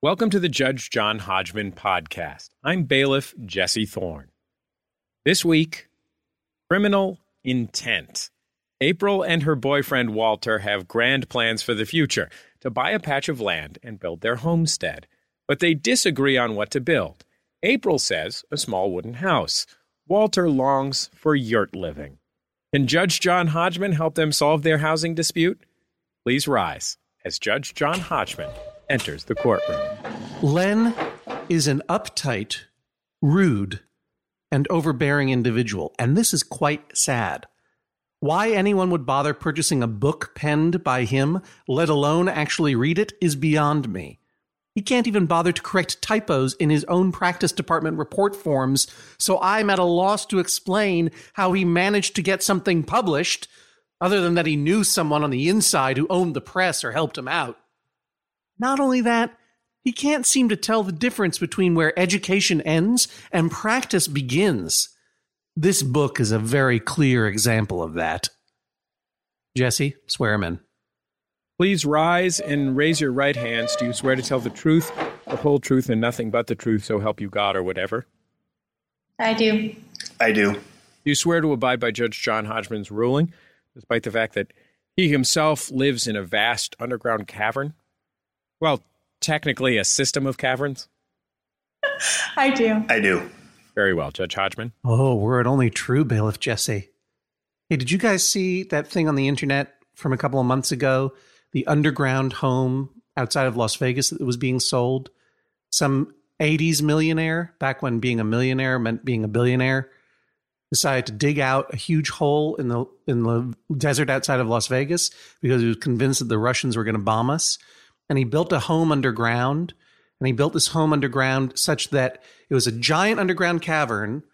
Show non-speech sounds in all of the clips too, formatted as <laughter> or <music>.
Welcome to the Judge John Hodgman podcast. I'm bailiff Jesse Thorne. This week, criminal intent. April and her boyfriend Walter have grand plans for the future to buy a patch of land and build their homestead, but they disagree on what to build. April says a small wooden house. Walter longs for yurt living. Can Judge John Hodgman help them solve their housing dispute? Please rise as Judge John Hodgman enters the courtroom. Len is an uptight, rude, and overbearing individual, and this is quite sad. Why anyone would bother purchasing a book penned by him, let alone actually read it, is beyond me. He can't even bother to correct typos in his own practice department report forms, so I'm at a loss to explain how he managed to get something published, other than that he knew someone on the inside who owned the press or helped him out. Not only that, he can't seem to tell the difference between where education ends and practice begins. This book is a very clear example of that. Jesse, swear him in. Please rise and raise your right hands. Do you swear to tell the truth, the whole truth, and nothing but the truth, so help you God, or whatever? I do. I do. Do you swear to abide by Judge John Hodgman's ruling, despite the fact that he himself lives in a vast underground cavern? Well, technically a system of caverns. <laughs> I do. I do. Very well, Judge Hodgman. Oh, were it only true, bailiff Jesse. Hey, did you guys see that thing on the internet from a couple of months ago? The underground home outside of Las Vegas that was being sold. Some 80s millionaire, back when being a millionaire meant being a billionaire, decided to dig out a huge hole in the in the desert outside of Las Vegas because he was convinced that the Russians were going to bomb us and he built a home underground. And he built this home underground such that it was a giant underground cavern.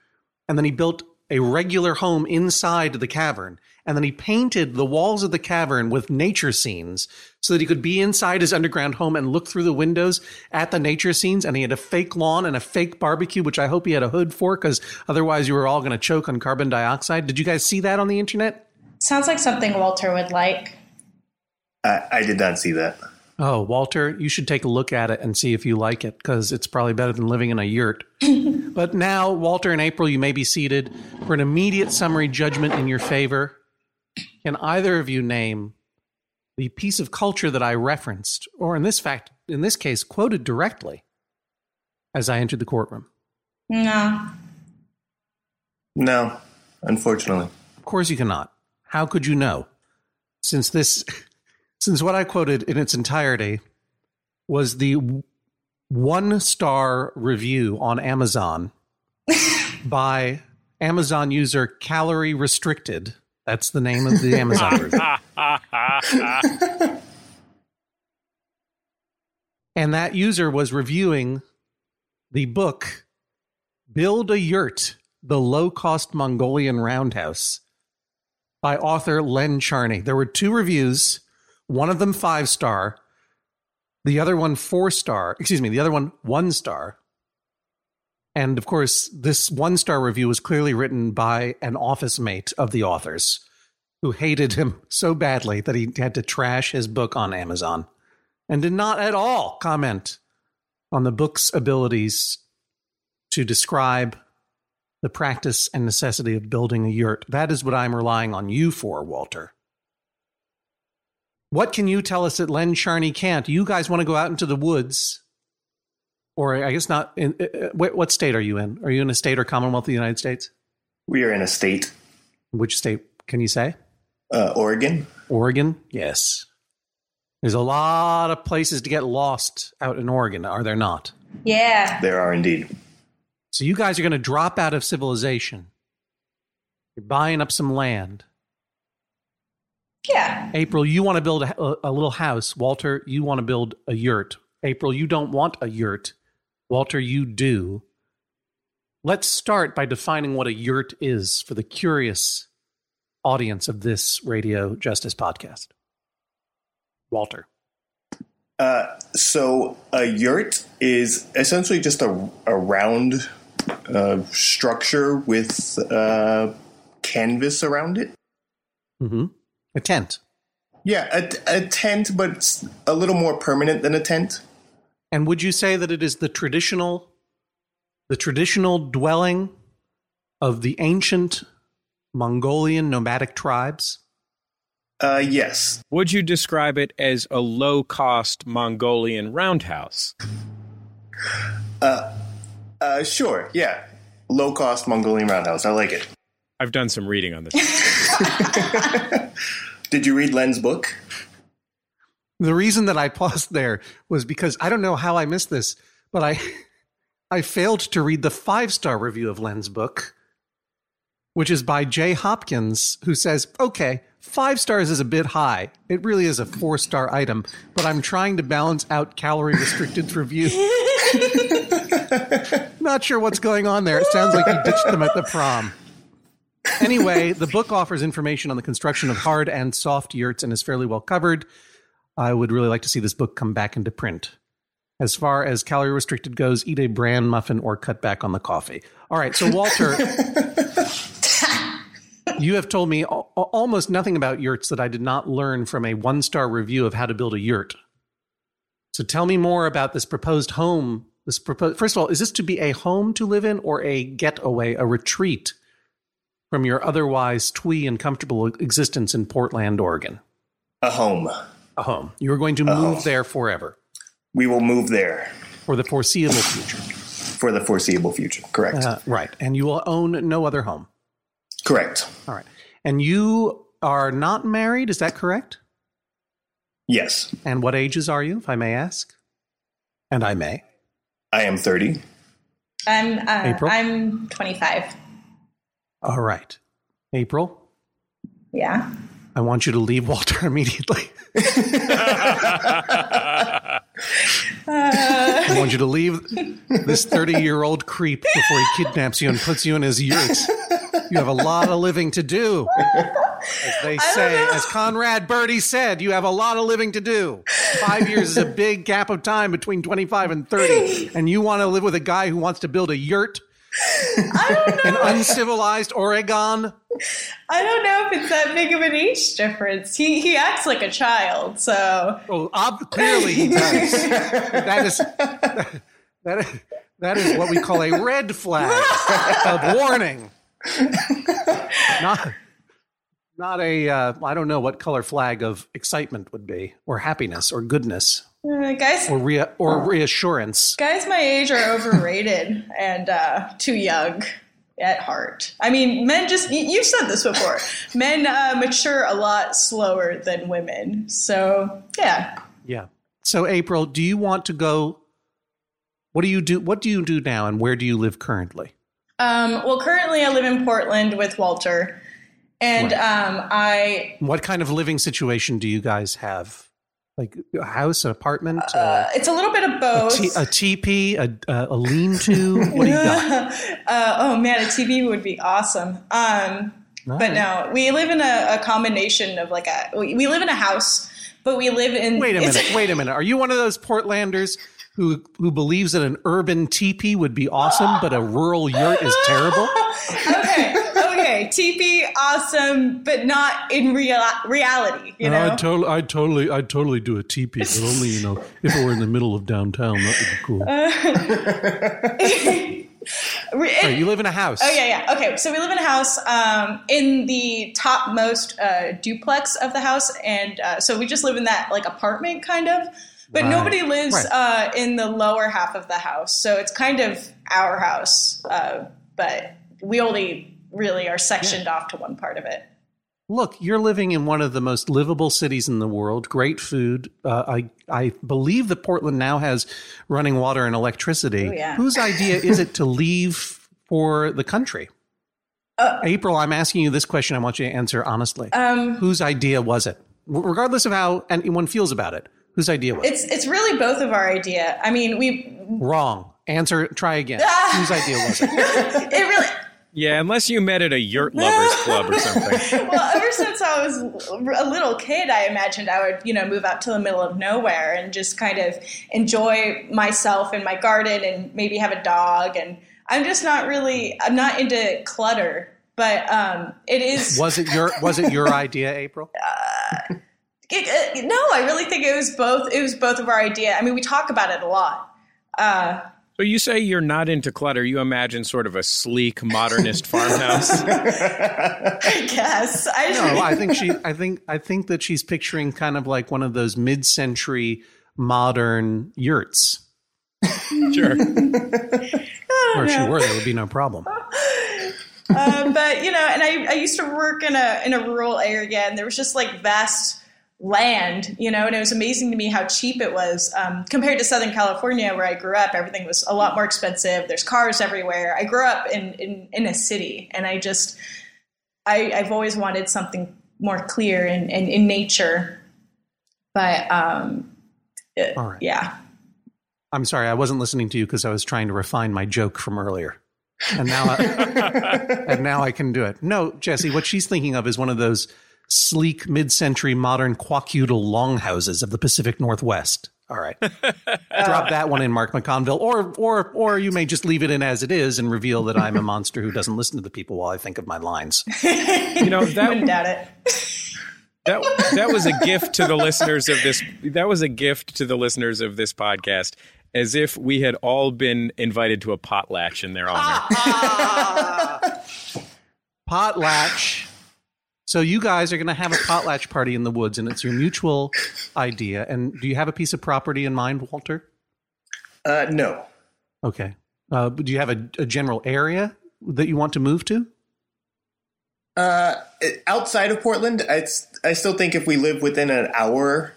And then he built a regular home inside the cavern. And then he painted the walls of the cavern with nature scenes so that he could be inside his underground home and look through the windows at the nature scenes. And he had a fake lawn and a fake barbecue, which I hope he had a hood for because otherwise you were all going to choke on carbon dioxide. Did you guys see that on the internet? Sounds like something Walter would like. I, I did not see that. Oh, Walter, you should take a look at it and see if you like it because it's probably better than living in a yurt. <laughs> but now, Walter and April, you may be seated for an immediate summary judgment in your favor. Can either of you name the piece of culture that I referenced, or in this fact, in this case, quoted directly as I entered the courtroom? No. No, unfortunately. Of course you cannot. How could you know? Since this since what I quoted in its entirety was the one star review on Amazon <laughs> by Amazon user Calorie Restricted. That's the name of the Amazon <laughs> review. and that user was reviewing the book Build a Yurt, the Low Cost Mongolian Roundhouse by author Len Charney. There were two reviews one of them five star, the other one four star, excuse me, the other one one star. And of course, this one star review was clearly written by an office mate of the author's who hated him <laughs> so badly that he had to trash his book on Amazon and did not at all comment on the book's abilities to describe the practice and necessity of building a yurt. That is what I'm relying on you for, Walter. What can you tell us that Len Charney can't? You guys want to go out into the woods, or I guess not. In, uh, what state are you in? Are you in a state or Commonwealth of the United States? We are in a state. Which state can you say? Uh, Oregon. Oregon, yes. There's a lot of places to get lost out in Oregon, are there not? Yeah. There are indeed. So you guys are going to drop out of civilization. You're buying up some land. Yeah. April, you want to build a, a, little house. Walter, you want to build a yurt. April, you don't want a yurt. Walter, you do. Let's start by defining what a yurt is for the curious audience of this radio justice podcast. Walter. Uh, so a yurt is essentially just a, a round uh, structure with uh, canvas around it. Mm-hmm. A tent. Yeah, a, a tent, but a little more permanent than a tent. And would you say that it is the traditional the traditional dwelling of the ancient Mongolian nomadic tribes? Uh, yes. Would you describe it as a low cost Mongolian roundhouse? Uh, sure. Yeah. Low cost Mongolian roundhouse. I like it. I've done some reading on this. <laughs> <laughs> Did you read Len's book? The reason that I paused there was because I don't know how I missed this, but I <laughs> I failed to read the five star review of Len's book, which is by Jay Hopkins, who says, "Okay, five stars is a bit high. It really is a four star item, but I'm trying to balance out calorie restricted <laughs> review." <laughs> Not sure what's going on there. It sounds like you ditched them at the prom. Anyway, the book offers information on the construction of hard and soft yurts and is fairly well covered. I would really like to see this book come back into print. As far as calorie restricted goes, eat a bran muffin or cut back on the coffee. All right, so Walter, you have told me al- almost nothing about yurts that I did not learn from a one star review of how to build a yurt. So tell me more about this proposed home. This proposed, first of all, is this to be a home to live in or a getaway, a retreat from your otherwise twee and comfortable existence in Portland, Oregon? A home. A home. You are going to move there forever We will move there for the foreseeable future. for the foreseeable future. Correct. Uh, right. And you will own no other home. Correct. All right. And you are not married, is that correct? Yes. And what ages are you, if I may ask? And I may. I am 30. I'm uh, April? I'm 25. All right. April, Yeah. I want you to leave Walter <laughs> immediately. I want you to leave this 30 year old creep before he kidnaps you and puts you in his yurt. You have a lot of living to do. As they say, as Conrad Birdie said, you have a lot of living to do. Five years is a big gap of time between 25 and 30. And you want to live with a guy who wants to build a yurt in <laughs> uncivilized Oregon? I don't know if it's that big of an age difference. He he acts like a child, so Well, ob- clearly he does. <laughs> that is that is that is what we call a red flag of warning. <laughs> Not not a uh, I don't know what color flag of excitement would be, or happiness, or goodness, uh, guys or rea- or reassurance. guys my age are overrated <laughs> and uh, too young at heart. I mean, men just you, you said this before. Men uh, mature a lot slower than women. So yeah. Yeah. So, April, do you want to go? What do you do? What do you do now, and where do you live currently? Um, well, currently I live in Portland with Walter, and um, I What kind of living situation do you guys have? Like a house, an apartment, uh, it's a little bit of a, both. t- a teepee, a, a, a lean-to? What do you got? <laughs> uh, oh man, a TV would be awesome. Um, but no, we live in a, a combination of like a we, we live in a house, but we live in. Wait a minute. Wait a minute. Are you one of those Portlanders who who believes that an urban teepee would be awesome, but a rural yurt is terrible? <laughs> okay, okay, TP awesome, but not in real reality. You know, I'd totally, I'd totally, I'd totally do a teepee, but only you know if it were in the middle of downtown. That would be cool. <laughs> Re- Right, you live in a house. Oh yeah, yeah. Okay, so we live in a house um, in the topmost uh, duplex of the house, and uh, so we just live in that like apartment kind of. But Right. nobody lives Right. uh, in the lower half of the house, so it's kind of our house. Uh, but we only really are sectioned off to one part of it. Look, you're living in one of the most livable cities in the world. Great food. Uh, I I believe that Portland now has running water and electricity. Oh, yeah. Whose idea is it to leave for the country? Uh, April, I'm asking you this question. I want you to answer honestly. Um, Whose idea was it? Regardless of how anyone feels about it, whose idea was it? it's it's really both of our idea. I mean, we Wrong. Answer. Try again. Ah. whose idea was it? <laughs> it really Yeah, unless you met at a yurt lovers club or something. <laughs> well, ever since I was a little kid, I imagined I would, you know, move out to the middle of nowhere and just kind of enjoy myself in my garden and maybe have a dog. And I'm just not really, I'm not into clutter, but um, it is. <laughs> Was it your Was it your <laughs> idea, April? It, uh, no, I really think it was both. It was both of our idea. I mean, we talk about it a lot. Uh, so you say you're not into clutter. You imagine sort of a sleek modernist <laughs> farmhouse. I guess. I no, I think she. I think. I think that she's picturing kind of like one of those mid-century modern yurts. Sure. <laughs> or if she were, there would be no problem. <laughs> uh, but you know, and I, I used to work in a in a rural area, and there was just like vast land, you know, and it was amazing to me how cheap it was um, compared to Southern California, where I grew up. Everything was a lot more expensive. There's cars everywhere. I grew up in in, in a city, and I just I, I've always wanted something more clear and in, in, in, nature. But um, it, yeah. I'm sorry, I wasn't listening to you because I was trying to refine my joke from earlier. And now, I, <laughs> and now I can do it. No, Jesse, what she's thinking of is one of those sleek mid-century modern Kwakiutl longhouses of the Pacific Northwest. All right. <laughs> Drop that one in, Mark McConville. Or or or you may just leave it in as it is and reveal that I'm a monster who doesn't listen to the people while I think of my lines. You know, that <laughs> wouldn't doubt it. That that was a gift to the listeners of this that was a gift to the listeners of this podcast as if we had all been invited to a potlatch in their honor. <laughs> potlatch so you guys are going to have a potlatch party in the woods, and it's your mutual idea. And do you have a piece of property in mind, Walter? Uh, no. Okay. Uh, do you have a, a, general area that you want to move to? Uh, outside of Portland, I, I still think if we live within an hour,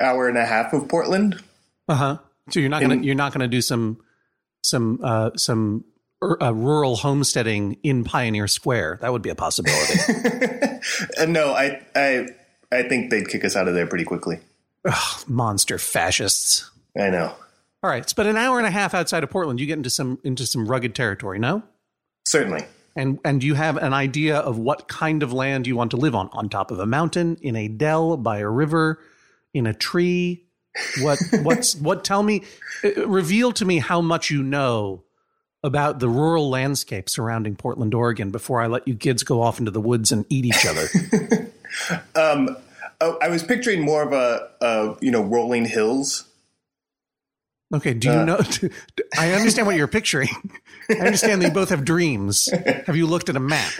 hour and a half of Portland. Uh huh. So you're not gonna you're not gonna do some some uh, some uh, rural homesteading in Pioneer Square. That would be a possibility. <laughs> uh, no, I, I, I think they'd kick us out of there pretty quickly. Ugh, monster fascists. I know. All right, it's but an hour and a half outside of Portland, you get into some into some rugged territory. No, certainly. And and you have an idea of what kind of land you want to live on? On top of a mountain, in a dell, by a river, in a tree. What <laughs> what's what? Tell me, uh, reveal to me how much you know about the rural landscape surrounding Portland, Oregon, before I let you kids go off into the woods and eat each other? <laughs> um, oh, I was picturing more of a, a, you know rolling hills. Okay, do you uh, know? I understand what you're picturing. I understand that you both have dreams. Have you looked at a map?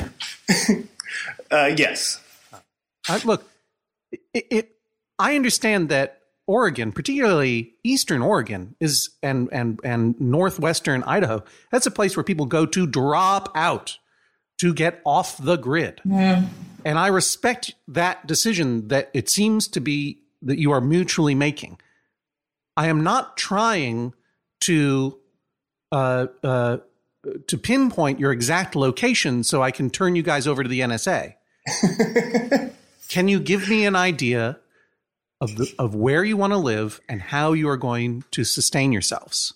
<laughs> Uh, yes. Uh, look, it, it, I understand that Oregon, particularly Eastern Oregon, is and and and northwestern Idaho. That's a place where people go to drop out to get off the grid. Mm. And I respect that decision that it seems to be that you are mutually making. I am not trying to uh, uh, to pinpoint your exact location so I can turn you guys over to the NSA. <laughs> can you give me an idea of the of where you want to live and how you are going to sustain yourselves?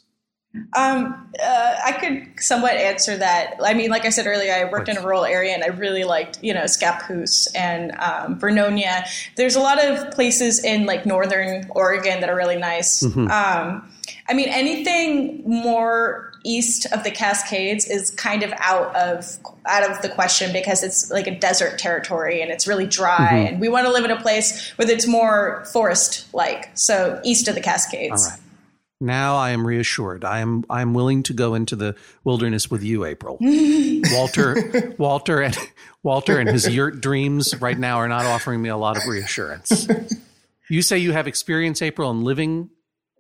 Um, uh, I could somewhat answer that. I mean, like I said earlier, I worked in a rural area and I really liked, you know, Scappoose and um, Vernonia. There's a lot of places in like northern Oregon that are really nice. Mm-hmm. Um, I mean, anything more east of the Cascades is kind of out of out of the question because it's like a desert territory and it's really dry, mm-hmm. and we want to live in a place where it's more forest like. So east of the Cascades. All right. Now I am reassured. I am I am willing to go into the wilderness with you, April. <laughs> Walter, Walter, and Walter and his yurt dreams right now are not offering me a lot of reassurance. You say you have experience, April, in living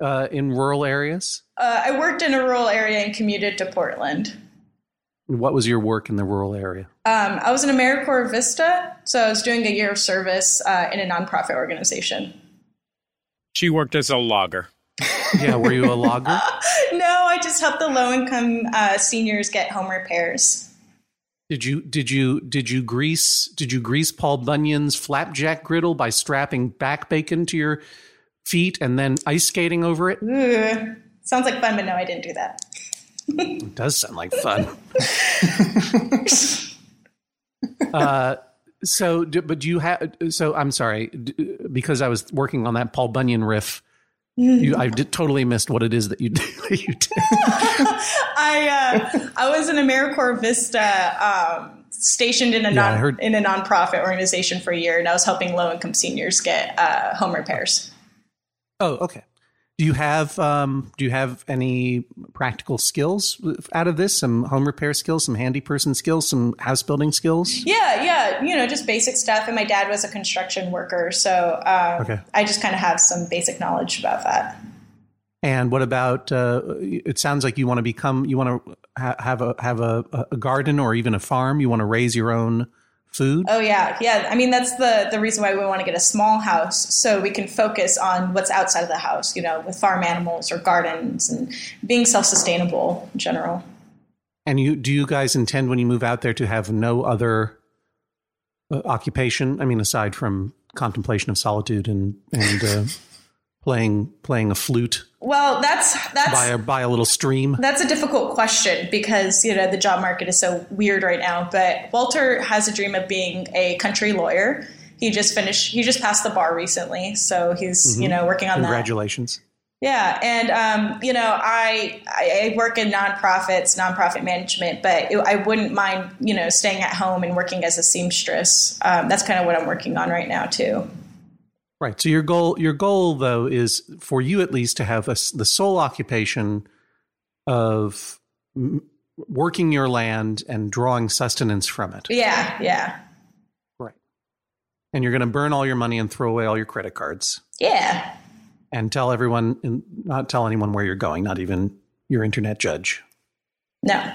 uh, in rural areas? Uh, I worked in a rural area and commuted to Portland. What was your work in the rural area? Um, I was in AmeriCorps Vista, so I was doing a year of service uh, in a nonprofit organization. She worked as a logger. <laughs> yeah, were you a logger? <laughs> no, I just helped the low income uh, seniors get home repairs. Did you did you did you grease did you grease Paul Bunyan's flapjack griddle by strapping back bacon to your feet and then ice skating over it? Ooh, sounds like fun, but no, I didn't do that. <laughs> it does sound like fun. <laughs> uh, so, but do you have? So, I'm sorry because I was working on that Paul Bunyan riff. You, I did, totally missed what it is that you, <laughs> you did. I uh, I was in AmeriCorps Vista. Um, stationed in a Yeah, non in a nonprofit organization for a year, and I was helping low income seniors get uh, home repairs. Oh, okay. Do you have um, do you have any practical skills out of this? Some home repair skills, some handy person skills, some house building skills? Yeah, yeah, you know, just basic stuff. And my dad was a construction worker, so um, Okay. I just kind of have some basic knowledge about that. And what about? Uh, it sounds like you want to become. You want to ha- have a have a, a garden or even a farm. You want to raise your own food. Oh yeah, yeah. I mean, that's the the reason why we want to get a small house so we can focus on what's outside of the house. You know, with farm animals or gardens and being self sustainable in general. And you do you guys intend when you move out there to have no other uh, occupation? I mean, aside from contemplation of solitude and and uh, playing playing a flute Well, that's that's by a by a little stream. That's a difficult question because you know the job market is so weird right now. But Walter has a dream of being a country lawyer. He just finished. He just passed the bar recently, so he's you know working on that. Congratulations. Yeah, and um, you know I, I I work in nonprofits, nonprofit management, but it, I wouldn't mind you know staying at home and working as a seamstress. Um, that's kind of what I'm working on right now too. Right. So your goal, your goal though, is for you at least to have a the sole occupation of m- working your land and drawing sustenance from it. Yeah, yeah, Right. And you're going to burn all your money and throw away all your credit cards yeah. and tell everyone, and not tell anyone where you're going, not even your internet judge. No,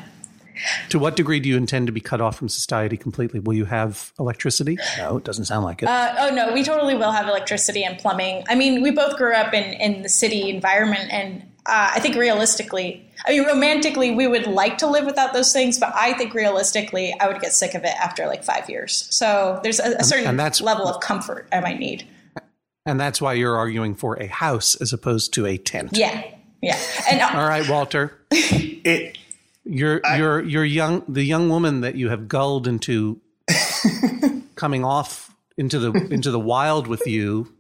<laughs> To what degree do you intend to be cut off from society completely? Will you have electricity? No, it doesn't sound like it. Uh, oh no, we totally will have electricity and plumbing. I mean, we both grew up in in the city environment, and uh, I think realistically, I mean, romantically, we would like to live without those things, but I think realistically, I would get sick of it after like five years. So there's a, a certain and that's- level of comfort I might need. and that's why you're arguing for a house as opposed to a tent. Yeah, yeah, and uh, All right, Walter. <laughs> It You're you're you're young the young woman that you have gulled into <laughs> coming off into the into the wild with you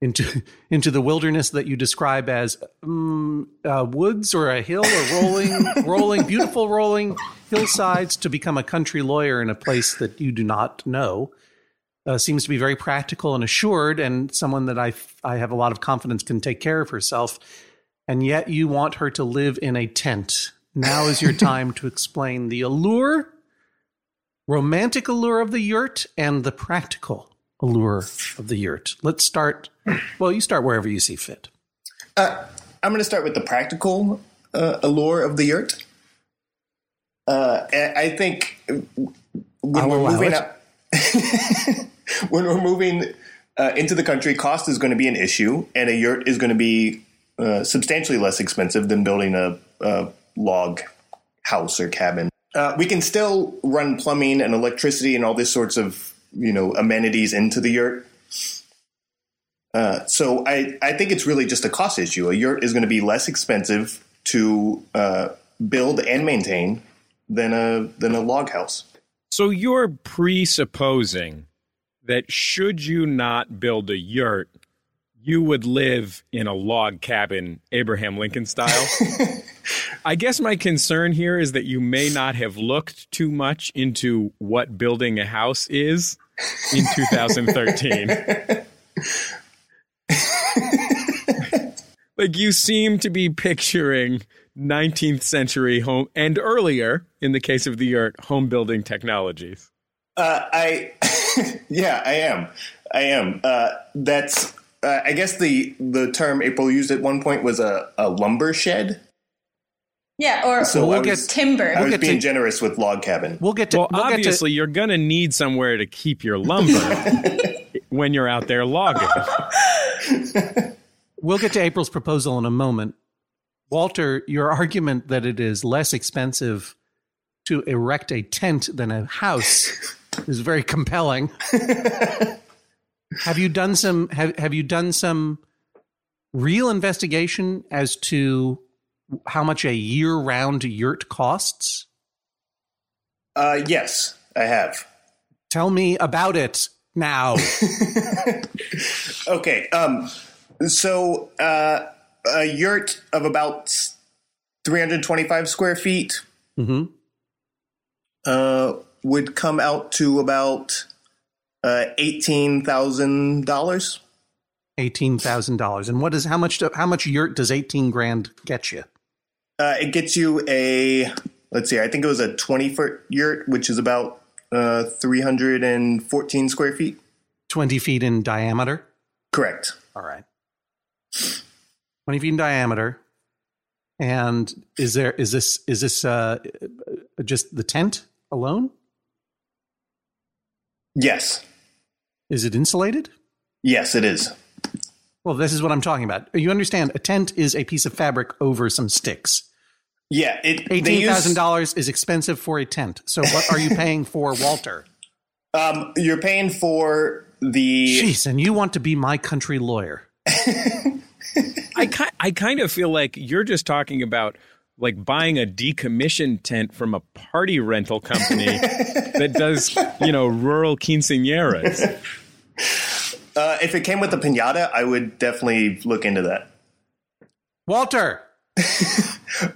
into into the wilderness that you describe as um, uh, woods or a hill or rolling <laughs> rolling beautiful rolling hillsides to become a country lawyer in a place that you do not know uh, seems to be very practical and assured and someone that I I have a lot of confidence can take care of herself and yet you want her to live in a tent. Now is your <laughs> time to explain the allure, romantic allure of the yurt, and the practical allure of the yurt. Let's start. Well, you start wherever you see fit. I'm going to start with the practical uh, allure of the yurt. Uh, I think when I'll we're moving out, <laughs> when we're moving uh, into the country, cost is going to be an issue, and a yurt is going to be uh, substantially less expensive than building a, a log house or cabin. Uh, we can still run plumbing and electricity and all this sorts of you know amenities into the yurt. Uh, so I, I think it's really just a cost issue. A yurt is going to be less expensive to uh, build and maintain than a than a log house. So you're presupposing that should you not build a yurt, you would live in a log cabin, Abraham Lincoln style? <laughs> I guess my concern here is that you may not have looked too much into what building a house is in 2013. <laughs> like you seem to be picturing 19th century home and earlier, in the case of the yurt, home building technologies. Uh, I <laughs> yeah, I am. I am. Uh, that's uh, I guess the the term April used at one point was a, a lumber shed. yeah, or So we'll I get- was, timber. I was get being to- generous with log cabin. We'll get to. Well, we'll get to- obviously, you're going to need somewhere to keep your lumber <laughs> when you're out there logging. <laughs> We'll get to April's proposal in a moment. Walter, your argument that it is less expensive to erect a tent than a house <laughs> is very compelling. Have you done some have, have you done some real investigation as to how much a year-round yurt costs? Uh, yes, I have. Tell me about it now. <laughs> Okay. Um, so uh, a yurt of about 325 square feet hmm uh, would come out to about uh, eighteen thousand dollars. Eighteen thousand dollars. And what is how much? How much yurt does eighteen grand get you? Uh, it gets you a let's see. I think it was a twenty foot yurt, which is about uh, three hundred and fourteen square feet. Twenty feet in diameter. Correct. All right. Twenty feet in diameter. And is there is this is this uh, just the tent alone? Yes. Is it insulated? Yes, it is. Well, this is what I'm talking about. You understand? A tent is a piece of fabric over some sticks. Yeah, it eighteen thousand dollars is expensive for a tent. So, what are you <laughs> paying for, Walter? Um, you're paying for the. Jeez, and you want to be my country lawyer? <laughs> I ki- I kind of feel like you're just talking about like buying a decommissioned tent from a party rental company <laughs> that does you know rural quinceañeras. Uh, if it came with a pinata, I would definitely look into that. Walter, <laughs>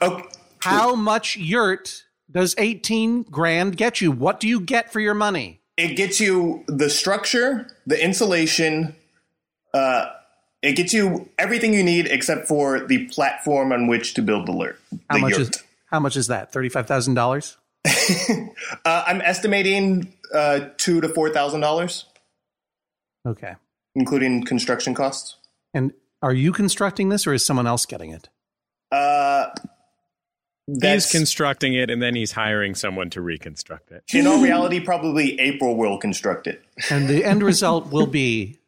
okay. how much yurt does 18 grand get you? What do you get for your money? It gets you the structure, the insulation, uh, it gets you everything you need except for the platform on which to build the yurt. How much yurt. is how much is that? Thirty five thousand dollars. <laughs> Uh, I'm estimating uh, two to four thousand dollars, Okay. including construction costs. And are you constructing this, or is someone else getting it? Uh, He's constructing it and then he's hiring someone to reconstruct it. in all reality probably April will construct it. And the end <laughs> result will be.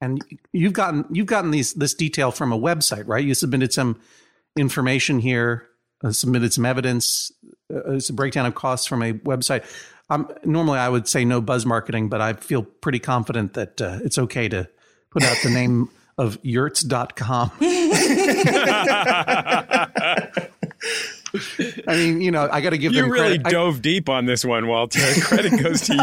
And you've gotten you've gotten these this detail from a website, right? You submitted some information here, uh, submitted some evidence, uh, it's a breakdown of costs from a website. Um, normally, I would say no buzz marketing, but I feel pretty confident that uh, it's okay to put out the name <laughs> of yurts.com. <laughs> I mean, you know, I got to give You them really credit. I- dove deep on this one, Walter. <laughs> Credit goes to you.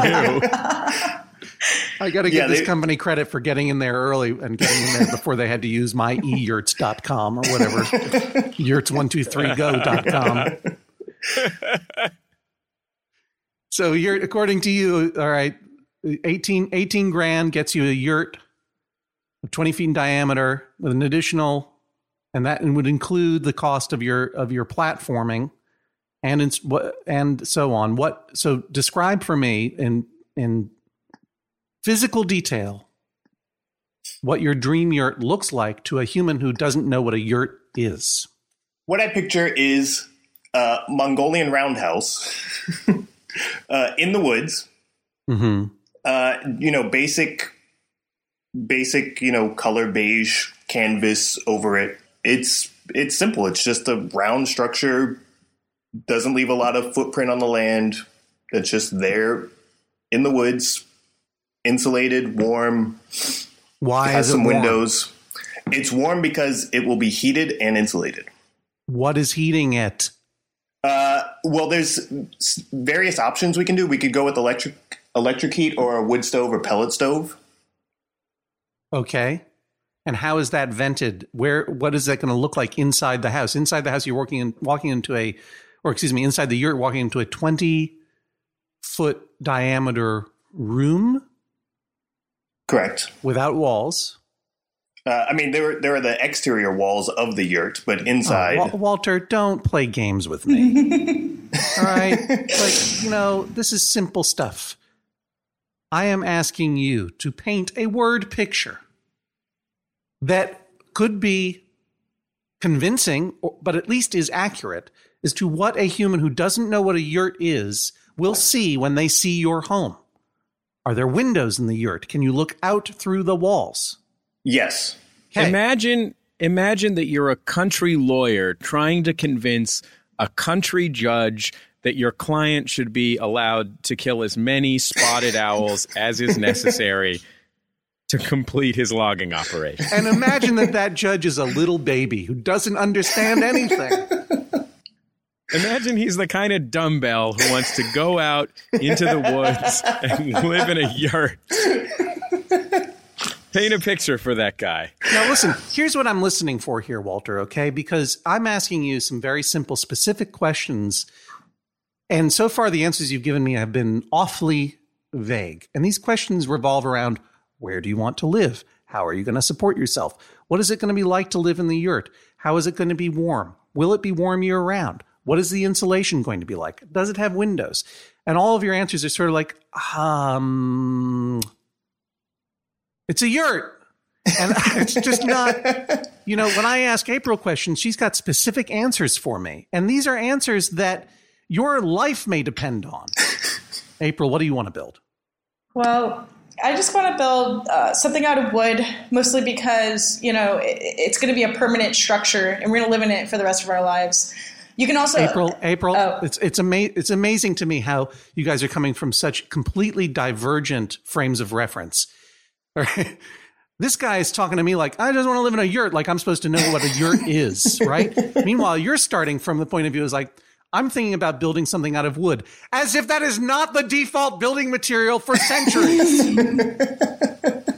I got to give Yeah, this company credit for getting in there early and getting in there before they had to use my eyurts.com or whatever. yurts123go.com. So you're according to you, all right, 18, 18 grand gets you a yurt of 20 feet in diameter with an additional and that would include the cost of your of your platforming and and so on. What so describe for me in in physical detail what your dream yurt looks like to a human who doesn't know what a yurt is. What I picture is a Mongolian roundhouse <laughs> uh, in the woods. Mm-hmm. Uh, you know, basic, basic, you know, color beige canvas over it. It's it's simple. It's just a round structure. Doesn't leave a lot of footprint on the land. It's just there in the woods, insulated, warm. Why has is it some warm? windows. It's warm because it will be heated and insulated. What is heating it? Uh, well, there's various options we can do. We could go with electric electric heat or a wood stove or pellet stove. Okay. And how is that vented? Where what is that going to look like inside the house? Inside the house you're walking in, walking into a or excuse me, inside the yurt walking into a 20 foot diameter room Correct. without walls. Uh, I mean, there there are the exterior walls of the yurt, but Oh, inside, Wa- Walter, don't play games with me. <laughs> All right? Like, you know, this is simple stuff. I am asking you to paint a word picture that could be convincing, but at least is accurate as to what a human who doesn't know what a yurt is will see when they see your home. Are there windows in the yurt? Can you look out through the walls? Yes, Okay. Imagine imagine that you're a country lawyer trying to convince a country judge that your client should be allowed to kill as many spotted owls <laughs> as is necessary to complete his logging operation. And imagine that that judge is a little baby who doesn't understand anything. Imagine he's the kind of dumbbell who wants to go out into the woods and live in a yurt. Paint a picture for that guy. Now, listen, here's what I'm listening for here, Walter, okay? Because I'm asking you some very simple, specific questions And so far, the answers you've given me have been awfully vague. And these questions revolve around where do you want to live? How are you going to support yourself? What is it going to be like to live in the yurt? How is it going to be warm? Will it be warm year round? What is the insulation going to be like? Does it have windows? And all of your answers are sort of like, um, it's a yurt. And <laughs> it's just not, you know, when I ask April questions, she's got specific answers for me. And these are answers that your life may depend on. <laughs> April, what do you want to build? Well, I just want to build uh, something out of wood, mostly because you know it, it's going to be a permanent structure, and we're going to live in it for the rest of our lives. You can also April. April. Oh. It's it's ama- It's amazing to me how you guys are coming from such completely divergent frames of reference. <laughs> This guy is talking to me like I just want to live in a yurt, like I'm supposed to know what a yurt <laughs> is, right? Meanwhile, you're starting from the point of view is like I'm thinking about building something out of wood, as if that is not the default building material for centuries. <laughs>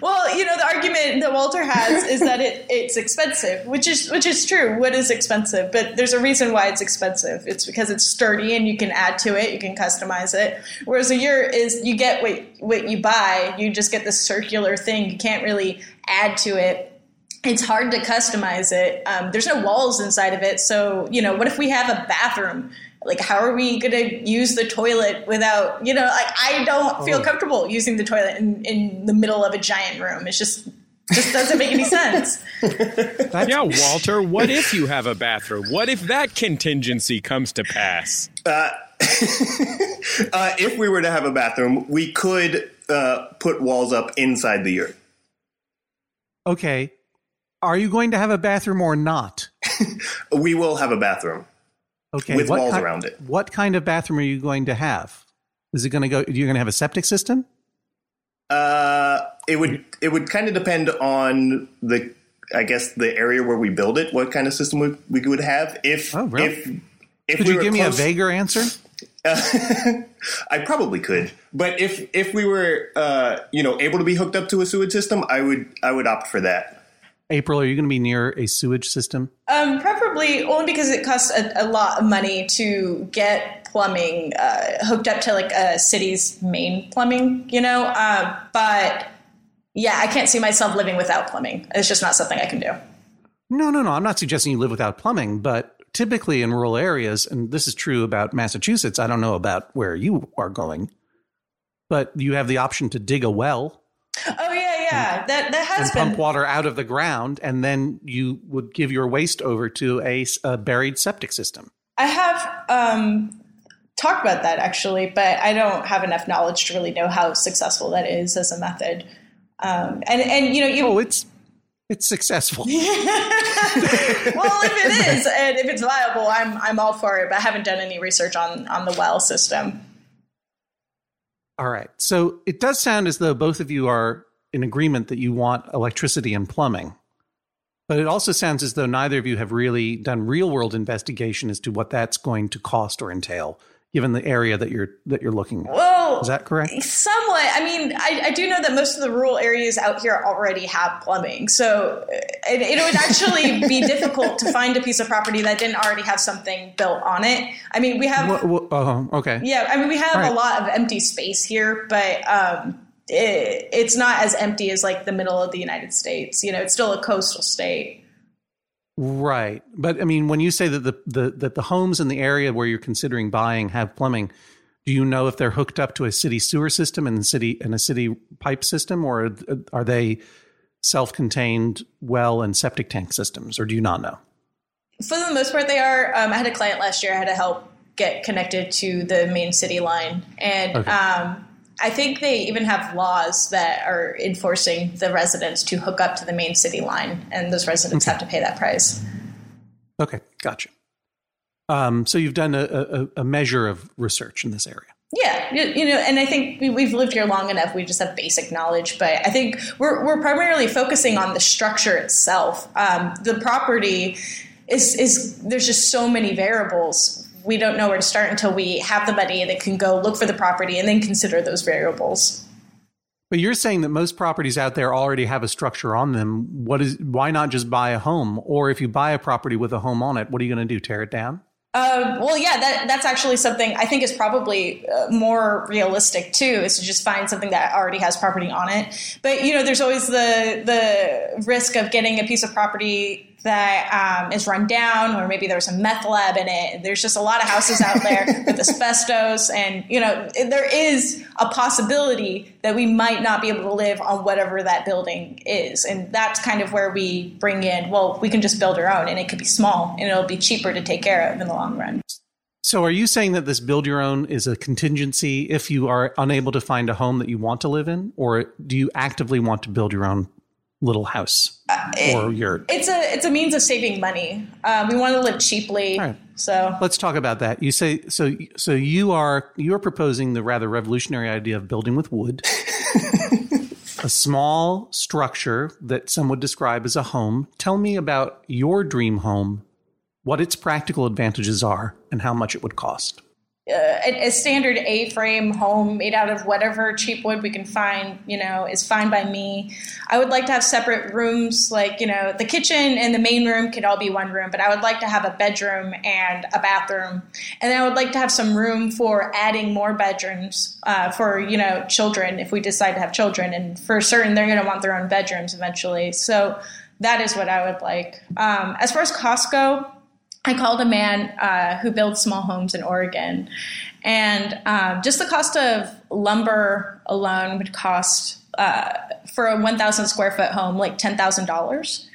well, you know, the argument that Walter has <laughs> is that it, it's expensive, which is which is true. Wood is expensive, but there's a reason why it's expensive. It's because it's sturdy and you can add to it, you can customize it. Whereas a yurt is you get what what you buy, you just get this circular thing. You can't really add to it it's hard to customize it. Um, there's no walls inside of it. So, you know, what if we have a bathroom? Like, how are we going to use the toilet without, you know, like, I don't feel comfortable using the toilet in, in the middle of a giant room. It's just, just doesn't make any sense. <laughs> yeah, Walter, what if you have a bathroom? What if that contingency comes to pass? Uh, <laughs> uh, if we were to have a bathroom, we could uh, put walls up inside the yurt. Okay, are you going to have a bathroom or not? <laughs> we will have a bathroom. Okay. With walls around it. What kind of bathroom are you going to have? Is it going to go? You're going to have a septic system? Uh, it would it would kind of depend on the I guess the area where we build it. What kind of system we, we would have if oh, really? if if could we you give close, me a vaguer answer? Uh, <laughs> I probably could, but if if we were uh, you know able to be hooked up to a sewage system, I would I would opt for that. April, are you going to be near a sewage system? Um, preferably only because it costs a, a lot of money to get plumbing uh, hooked up to like a city's main plumbing, you know. Uh, but yeah, I can't see myself living without plumbing. It's just not something I can do. No, no, no. I'm not suggesting you live without plumbing, but typically in rural areas, and this is true about Massachusetts. I don't know about where you are going, but you have the option to dig a well. Oh yeah, yeah, that that has been. pump water out of the ground, and then you would give your waste over to a, a buried septic system. I have um, talked about that actually, but I don't have enough knowledge to really know how successful that is as a method. Um, and and you know, you oh, it's it's successful. <laughs> well, if it is, and if it's viable, I'm I'm all for it. But I haven't done any research on on the well system. All right. So it does sound as though both of you are in agreement that you want electricity and plumbing. But it also sounds as though neither of you have really done real world investigation as to what that's going to cost or entail, given the area that you're that you're looking at. Well, is that correct? Somewhat. I mean, I, I do know that most of the rural areas out here already have plumbing, so it, it would actually be <laughs> difficult to find a piece of property that didn't already have something built on it. I mean, we have. uh, okay. Yeah, I mean, we have right. a lot of empty space here, but. Um, it, it's not as empty as like the middle of the United States. You know, it's still a coastal state. Right, but I mean, when you say that the, the that the homes in the area where you're considering buying have plumbing, do you know if they're hooked up to a city sewer system and city and a city pipe system, or are they self-contained well and septic tank systems, or do you not know? For the most part, they are. Um, I had a client last year. I had to help get connected to the main city line, and okay. um, I think they even have laws that are enforcing the residents to hook up to the main city line, and those residents okay. have to pay that price. Okay, gotcha. Um, so you've done a, a, a, measure of research in this area. Yeah, you, know, and I think we, have lived here long enough. We just have basic knowledge, but I think we're we're primarily focusing on the structure itself. Um, the property is is there's just so many variables we don't know where to start until we have the money that can go look for the property and then consider those variables. But you're saying that most properties out there already have a structure on them. What is why not just buy a home? Or if you buy a property with a home on it, what are you going to do? Tear it down? Uh, well, yeah, that that's actually something I think is probably uh, more realistic too. Is to just find something that already has property on it. But you know, there's always the the risk of getting a piece of property that um, is run down, or maybe there's a meth lab in it. There's just a lot of houses out there <laughs> with asbestos, and you know, there is a possibility that we might not be able to live on whatever that building is, and that's kind of where we bring in. Well, we can just build our own, and it could be small, and it'll be cheaper to take care of in the long run. So, are you saying that this build your own is a contingency if you are unable to find a home that you want to live in, or do you actively want to build your own little house or yurt? It's a it's a means of saving money. Um, we want to live cheaply, right. so Let's talk about that. You say so. So you are you are proposing the rather revolutionary idea of building with wood, <laughs> a small structure that some would describe as a home. Tell me about your dream home, what its practical advantages are, and how much it would cost. Uh, a, a standard A-frame home made out of whatever cheap wood we can find, you know, is fine by me. I would like to have separate rooms, like you know, the kitchen and the main room could all be one room, but I would like to have a bedroom and a bathroom, and I would like to have some room for adding more bedrooms uh, for you know children if we decide to have children, and for certain they're going to want their own bedrooms eventually. So that is what I would like. Um, as far as cost go, I called a man uh, who builds small homes in Oregon, and um, just the cost of lumber alone would cost uh, for a 1,000 square foot home like ten thousand dollars.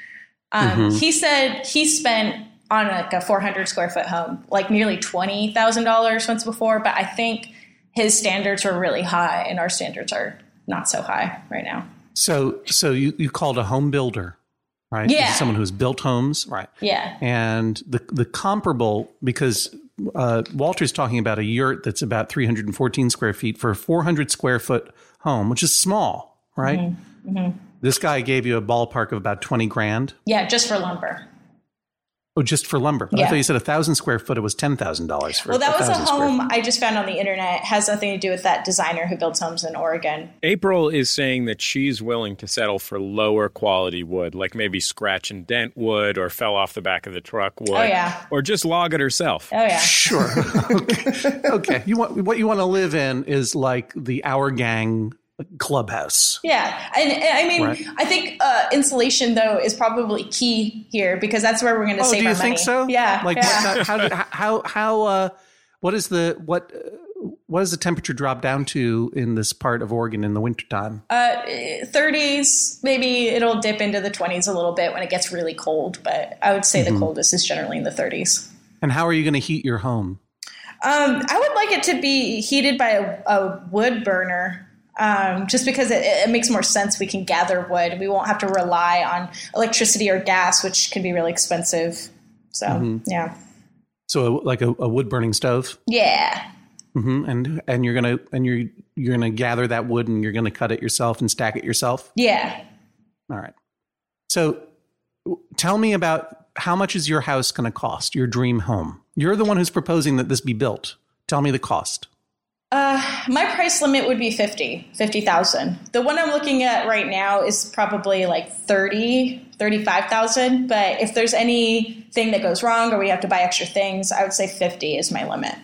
Um, He said he spent on like a 400 square foot home like nearly twenty thousand dollars once before, but I think his standards were really high, and our standards are not so high right now. So so you you called a home builder, right? Yeah. Someone who's built homes, right? Yeah. And the the comparable because uh, Walter's talking about a yurt that's about 314 square feet for a 400 square foot home, which is small, right? Mm-hmm. This guy gave you a ballpark of about 20 grand. Yeah, just for lumber. Oh, just for lumber. I thought you said a thousand square foot. It was ten thousand dollars for. Well, that was a 1,000 square home I just found on the internet. It has nothing to do with that designer who builds homes in Oregon. April is saying that she's willing to settle for lower quality wood, like maybe scratch and dent wood or fell off the back of the truck wood. Oh, yeah. Or just log it herself. Oh yeah. Sure. <laughs> okay. okay. You want what you want to live in is like the Our Gang clubhouse. Yeah, and, and I mean, Right. I think uh, insulation though is probably key here because that's where we're going to Oh, save do you our think money. so? Yeah, Like yeah. what, how how how uh what is the what uh, what does the temperature drop down to in this part of Oregon in the wintertime? uh, 30s, maybe it'll dip into the 20s a little bit when it gets really cold, but I would say Mm-hmm. the coldest is generally in the 30s. And how are you going to heat your home? Um, I would like it to be heated by a, a wood burner. Um, just because it, it makes more sense, we can gather wood. We won't have to rely on electricity or gas, which can be really expensive. So, Mm-hmm. yeah, So like a, a wood burning stove, yeah, hmm and and you're gonna and you're you're gonna gather that wood and you're gonna cut it yourself and stack it yourself. yeah. All right. So tell me about how much is your house going to cost? Your dream home. You're the one who's proposing that this be built. Tell me the cost. Uh, my price limit would be 50, 50,000. The one I'm looking at right now is probably like 30, 35,000. But if there's anything that goes wrong or we have to buy extra things, I would say 50 is my limit.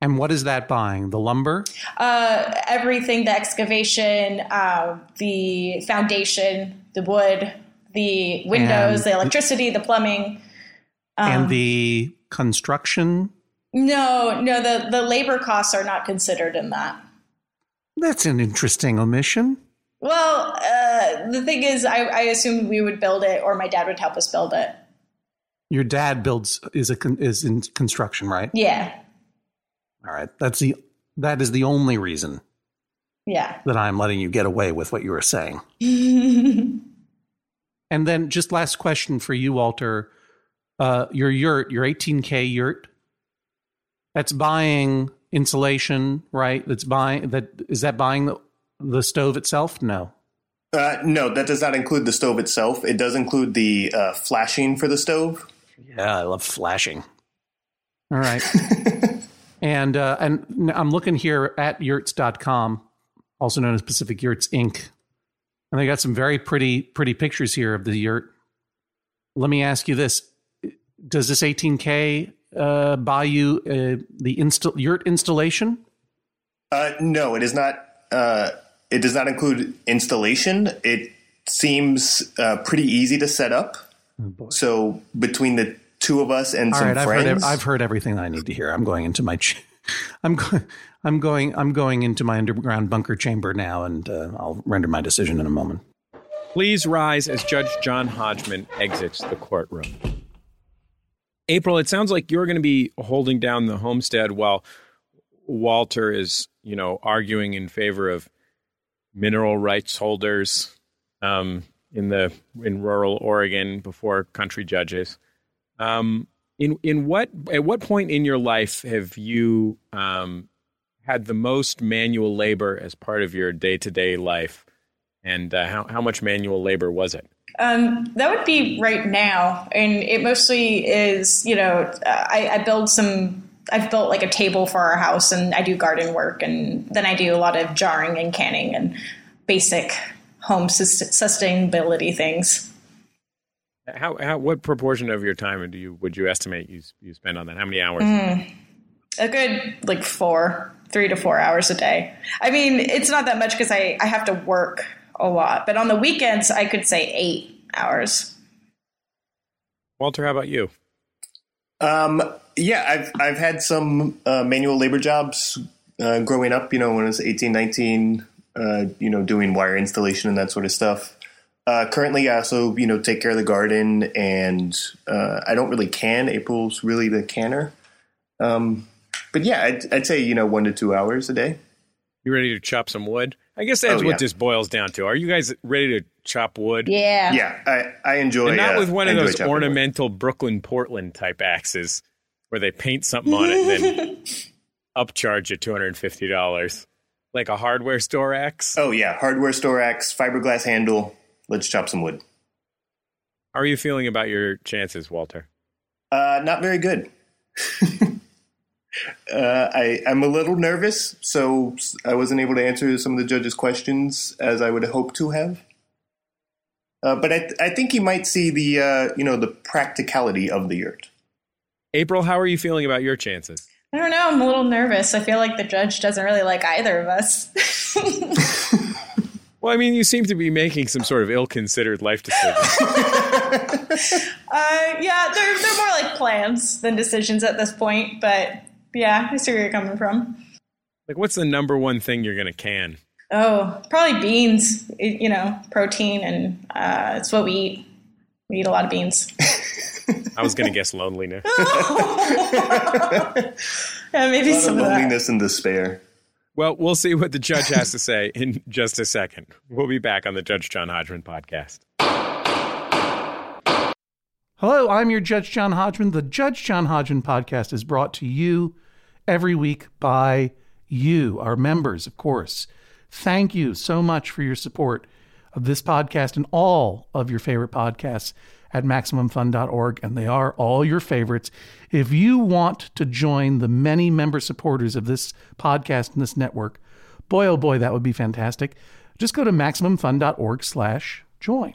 And what is that buying? The lumber? Uh, everything, the excavation, uh, the foundation, the wood, the windows, And- the electricity, the plumbing. Um, and the construction? No, no, the, the labor costs are not considered in that. That's an interesting omission. Well, uh, the thing is, I, I assumed we would build it, or my dad would help us build it. Your dad builds is a is in construction, right? Yeah, All right. That's the that is the only reason yeah. that I'm letting you get away with what you were saying. <laughs> And then just last question for you, Walter. Uh, your yurt, your 18K yurt, that's buying insulation, right? That's buying that is that buying the, the stove itself? No. Uh, no, that does not include the stove itself. It does include the uh, flashing for the stove. Yeah, I love flashing. All right. <laughs> and uh, and I'm looking here at yurts.com, also known as Pacific Yurts Inc. And they got some very pretty pretty pictures here of the yurt. Let me ask you this. Does this 18K uh, buy you uh, the insta- yurt installation? Uh, no, it is not. Uh, it does not include installation. It seems uh, pretty easy to set up. Oh, so between the two of us and All some right, I've friends, heard, I've heard everything I need to hear. I'm going into my. Ch- <laughs> I'm go- I'm going. I'm going into my underground bunker chamber now, and uh, I'll render my decision in a moment. Please rise as Judge John Hodgman exits the courtroom. April, it sounds like you're going to be holding down the homestead while Walter is, you know, arguing in favor of mineral rights holders um, in the in rural Oregon before country judges. Um, in in what at what point in your life have you um, had the most manual labor as part of your day to day life, and uh, how how much manual labor was it? Um, that would be right now, and it mostly is. You know, I, I build some. I've built like a table for our house, and I do garden work, and then I do a lot of jarring and canning and basic home sustainability things. How, how what proportion of your time do you would you estimate you you spend on that? How many hours? A good like four, three to four hours a day. I mean, it's not that much because I I have to work a lot, but on the weekends I could say eight hours. Walter, how about you? Um, yeah, I've I've had some uh, manual labor jobs uh, growing up. You know, when I was 18, 19, uh, you know, doing wire installation and that sort of stuff. Uh, currently, I also you know take care of the garden, and uh, I don't really can. April's really the canner. Um, but yeah, I'd, I'd say you know one to two hours a day. You ready to chop some wood? I guess that's Oh, what yeah. this boils down to. Are you guys ready to chop wood? Yeah. Yeah, I, I enjoy. it. not uh, with one I of those chopping wood. ornamental Brooklyn Portland type axes where they paint something on it and then <laughs> upcharge you two hundred and fifty dollars, like a hardware store axe. Oh yeah, hardware store axe, fiberglass handle. Let's chop some wood. How are you feeling about your chances, Walter? Uh, not very good. <laughs> uh, I, I'm a little nervous, so I wasn't able to answer some of the judge's questions as I would hope to have. Uh, but I, I think he might see the uh, you know the practicality of the yurt. April, how are you feeling about your chances? I don't know. I'm a little nervous. I feel like the judge doesn't really like either of us. <laughs> Well, I mean, you seem to be making some sort of ill-considered life decision. <laughs> Uh, yeah, they're they're more like plans than decisions at this point. But yeah, I see where you're coming from. like, what's the number one thing you're going to can? Oh, probably beans. It- you know, protein, and uh, it's what we eat. We eat a lot of beans. <laughs> I was going to guess loneliness. <laughs> Yeah, maybe A lot some of that. loneliness and despair. Well, we'll see what the judge has to say in just a second. We'll be back on the Judge John Hodgman podcast. Hello, I'm your Judge John Hodgman. The Judge John Hodgman podcast is brought to you every week by you, our members, of course. Thank you so much for your support of this podcast and all of your favorite podcasts at MaximumFun.org, and they are all your favorites. If you want to join the many member supporters of this podcast and this network, boy, oh boy, that would be fantastic. Just go to MaximumFun.org slash join.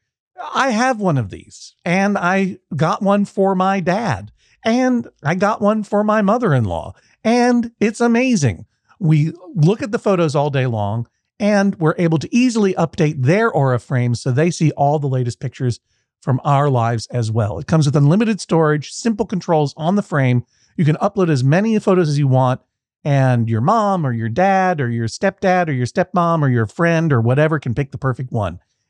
I have one of these, and I got one for my dad, and I got one for my mother in law, and it's amazing. We look at the photos all day long, and we're able to easily update their Aura frames so they see all the latest pictures from our lives as well. It comes with unlimited storage, simple controls on the frame you can upload as many photos as you want, and your mom or your dad or your stepdad or your stepmom or your friend or whatever can pick the perfect one.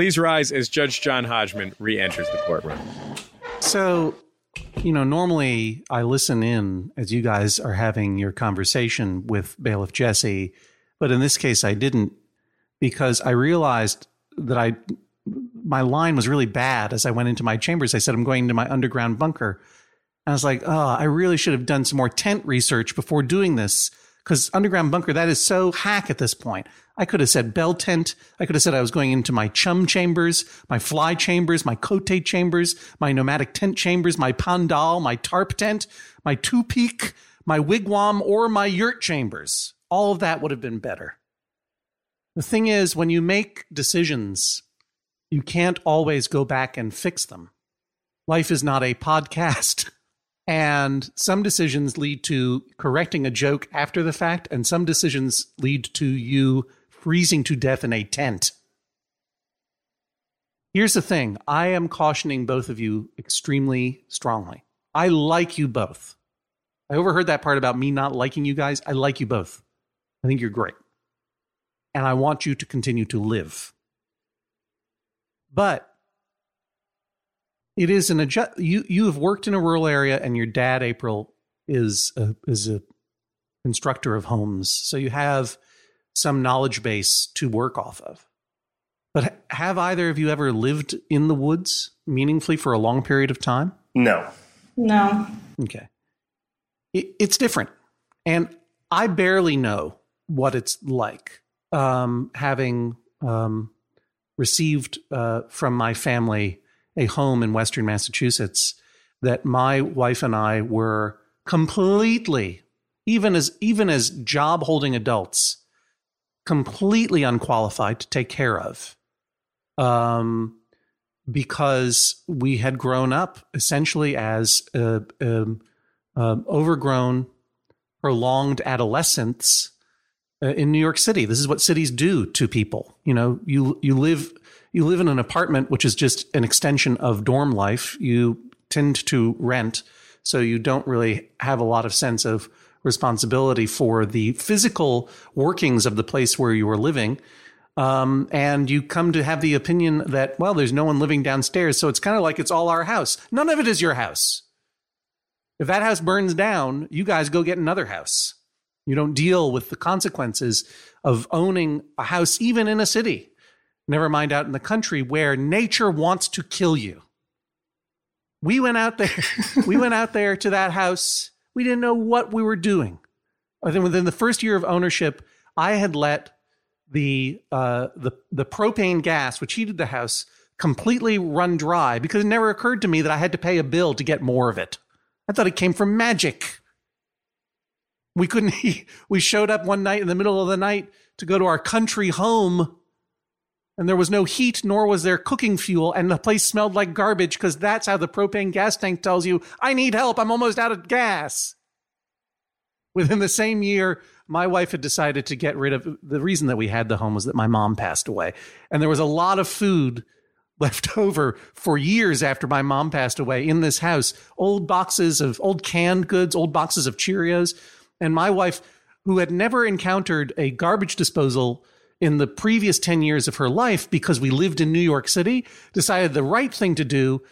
Please rise as Judge John Hodgman re enters the courtroom. So, you know, normally I listen in as you guys are having your conversation with Bailiff Jesse, but in this case I didn't because I realized that I my line was really bad as I went into my chambers. I said, I'm going into my underground bunker. And I was like, oh, I really should have done some more tent research before doing this. Because underground bunker, that is so hack at this point. I could have said bell tent. I could have said I was going into my chum chambers, my fly chambers, my cote chambers, my nomadic tent chambers, my pandal, my tarp tent, my tupiq, my wigwam, or my yurt chambers. All of that would have been better. The thing is, when you make decisions you can't always go back and fix them. Life is not a podcast. <laughs> And some decisions lead to correcting a joke after the fact, and some decisions lead to you freezing to death in a tent. Here's the thing I am cautioning both of you extremely strongly. I like you both. I overheard that part about me not liking you guys. I like you both. I think you're great. And I want you to continue to live. But it is an adjust. You you have worked in a rural area, and your dad April is a, is a constructor of homes, so you have some knowledge base to work off of. But have either of you ever lived in the woods meaningfully for a long period of time? No. No. Okay. It's different. And I barely know what it's like um, having um, received uh, from my family a home in Western Massachusetts that my wife and I were completely, even as even as job holding adults, completely unqualified to take care of. Um, because we had grown up essentially as uh, um, um, overgrown, prolonged adolescents uh, in New York City. This is what cities do to people. You know, you you live you live in an apartment which is just an extension of dorm life. You tend to rent, so you don't really have a lot of sense of responsibility for the physical workings of the place where you are living. Um, and you come to have the opinion that, well, there's no one living downstairs, so it's kind of like it's all our house. None of it is your house. If that house burns down, you guys go get another house. You don't deal with the consequences of owning a house, even in a city. Never mind out in the country where nature wants to kill you. We went out there. <laughs> we went out there to that house. We didn't know what we were doing. I think within the first year of ownership, I had let the uh, the the propane gas, which heated the house, completely run dry because it never occurred to me that I had to pay a bill to get more of it. I thought it came from magic. We couldn't, <laughs> we showed up one night in the middle of the night to go to our country home and there was no heat, nor was there cooking fuel, and the place smelled like garbage because that's how the propane gas tank tells you, I need help, I'm almost out of gas. Within the same year, my wife had decided to get rid of the reason that we had the home was that my mom passed away. And there was a lot of food <laughs> left over for years after my mom passed away in this house old boxes of old canned goods, old boxes of Cheerios. And my wife, who had never encountered a garbage disposal in the previous 10 years of her life because we lived in New York City, decided the right thing to do,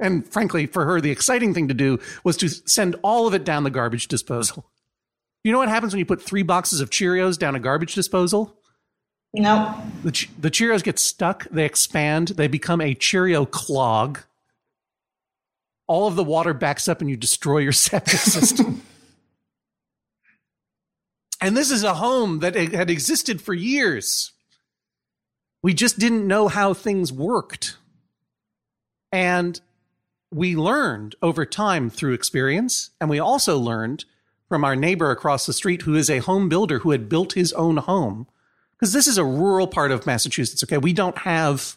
and frankly, for her, the exciting thing to do was to send all of it down the garbage disposal. You know what happens when you put three boxes of Cheerios down a garbage disposal? Nope. The, che- the Cheerios get stuck, they expand, they become a Cheerio clog. All of the water backs up and you destroy your <laughs> septic system. And this is a home that had existed for years. We just didn't know how things worked. And we learned over time through experience, and we also learned from our neighbor across the street who is a home builder who had built his own home because this is a rural part of Massachusetts. Okay, we don't have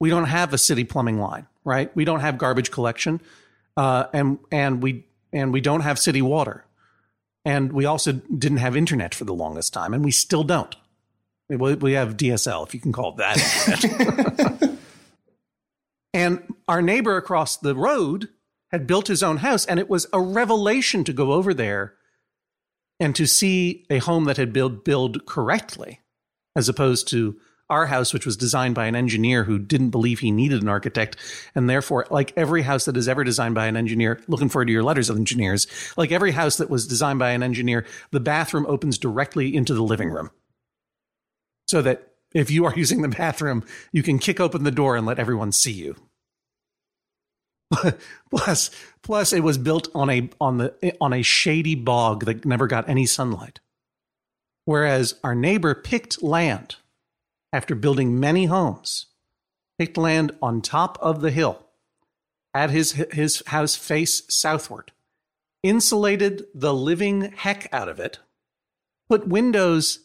we don't have a city plumbing line, right? We don't have garbage collection, uh, and and we and we don't have city water, and we also didn't have internet for the longest time, and we still don't. We, have DSL, if you can call it that. <laughs> and our neighbor across the road had built his own house, and it was a revelation to go over there and to see a home that had built built correctly as opposed to our house, which was designed by an engineer who didn't believe he needed an architect. And therefore, like every house that is ever designed by an engineer, looking forward to your letters of engineers, like every house that was designed by an engineer, the bathroom opens directly into the living room. So that if you are <laughs> using the bathroom, you can kick open the door and let everyone see you. <laughs> plus, plus it was built on a on the on a shady bog that never got any sunlight. Whereas our neighbor picked land after building many homes, picked land on top of the hill, had his, his house face southward, insulated the living heck out of it, put windows,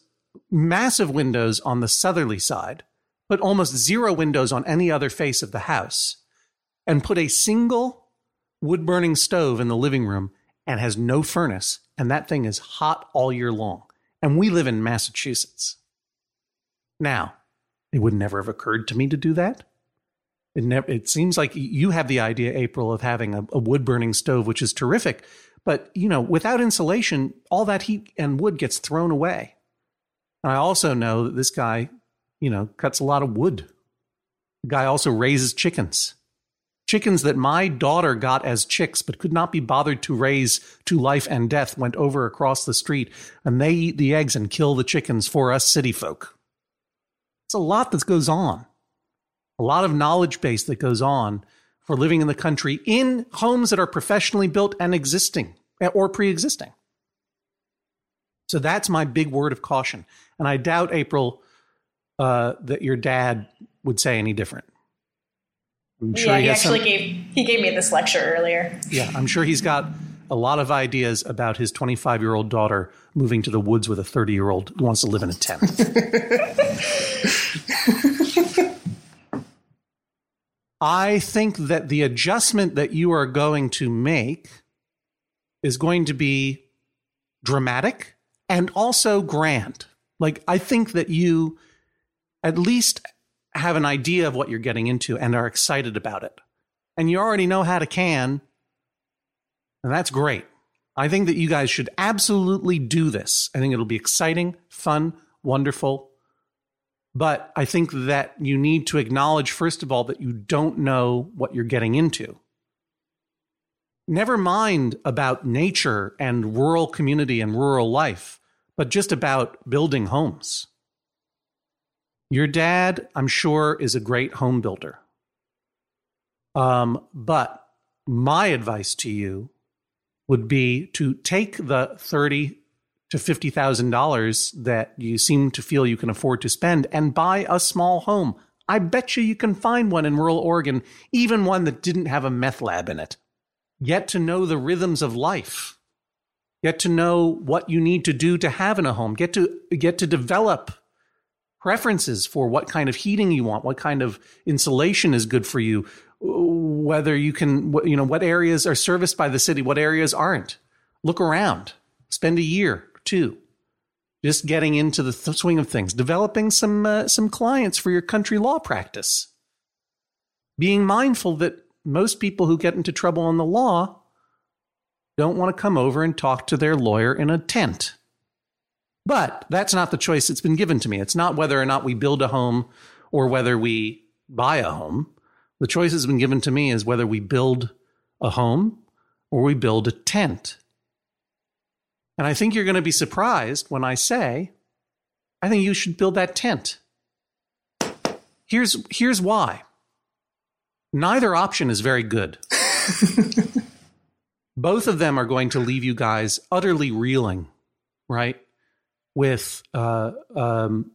massive windows on the southerly side, put almost zero windows on any other face of the house, and put a single wood burning stove in the living room and has no furnace. And that thing is hot all year long and we live in Massachusetts. Now, it would never have occurred to me to do that. It never. It seems like you have the idea, April, of having a, a wood burning stove, which is terrific. But you know, without insulation, all that heat and wood gets thrown away. And I also know that this guy, you know, cuts a lot of wood. The guy also raises chickens chickens that my daughter got as chicks but could not be bothered to raise to life and death went over across the street and they eat the eggs and kill the chickens for us city folk. It's a lot that goes on, a lot of knowledge base that goes on for living in the country in homes that are professionally built and existing or pre existing. So that's my big word of caution. And I doubt, April, uh, that your dad would say any different. I'm sure yeah, he, he actually some, gave he gave me this lecture earlier. Yeah, I'm sure he's got a lot of ideas about his 25 year old daughter moving to the woods with a 30 year old who wants to live in a tent. <laughs> I think that the adjustment that you are going to make is going to be dramatic and also grand. Like, I think that you at least have an idea of what you're getting into and are excited about it. And you already know how to can. And that's great. I think that you guys should absolutely do this. I think it'll be exciting, fun, wonderful. But I think that you need to acknowledge, first of all, that you don't know what you're getting into. Never mind about nature and rural community and rural life, but just about building homes. Your dad, I'm sure, is a great home builder. Um, but my advice to you would be to take the thirty to fifty thousand dollars that you seem to feel you can afford to spend and buy a small home. I bet you you can find one in rural Oregon, even one that didn't have a meth lab in it. Yet to know the rhythms of life. Get to know what you need to do to have in a home. Get to get to develop preferences for what kind of heating you want, what kind of insulation is good for you, whether you can, you know, what areas are serviced by the city, what areas aren't. Look around, Spend a year two just getting into the th- swing of things, developing some uh, some clients for your country law practice. Being mindful that most people who get into trouble on the law don't want to come over and talk to their lawyer in a tent. But that's not the choice that's been given to me. It's not whether or not we build a home or whether we buy a home. The choice has been given to me is whether we build a home or we build a tent. And I think you're going to be surprised when I say, I think you should build that tent. Here's, here's why. Neither option is very good. <laughs> Both of them are going to leave you guys utterly reeling, right? With uh, um,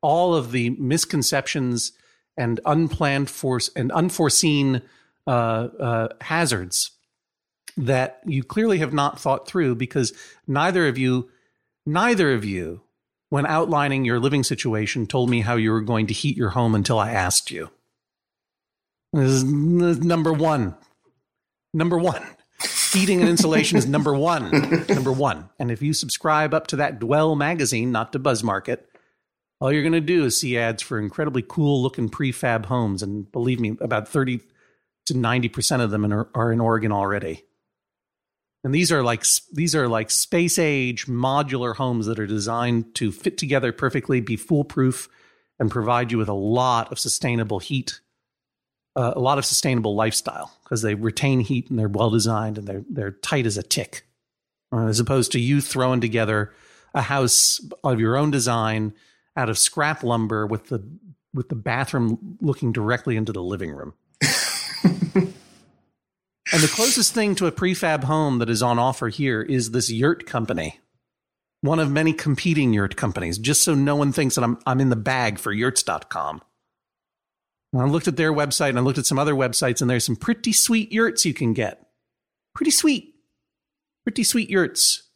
all of the misconceptions and unplanned force and unforeseen uh, uh, hazards that you clearly have not thought through because neither of you, neither of you, when outlining your living situation, told me how you were going to heat your home until I asked you. This is number one. Number one. Heating and insulation is number one. Number one. And if you subscribe up to that Dwell magazine, not to Buzz Market, all you're going to do is see ads for incredibly cool looking prefab homes. And believe me, about 30 to 90% of them are in Oregon already. And these are like these are like space age modular homes that are designed to fit together perfectly, be foolproof, and provide you with a lot of sustainable heat, uh, a lot of sustainable lifestyle because they retain heat and they're well designed and they're they're tight as a tick, uh, as opposed to you throwing together a house of your own design out of scrap lumber with the with the bathroom looking directly into the living room. And the closest thing to a prefab home that is on offer here is this yurt company, one of many competing yurt companies, just so no one thinks that I'm, I'm in the bag for yurts.com. And I looked at their website and I looked at some other websites, and there's some pretty sweet yurts you can get. Pretty sweet. Pretty sweet yurts.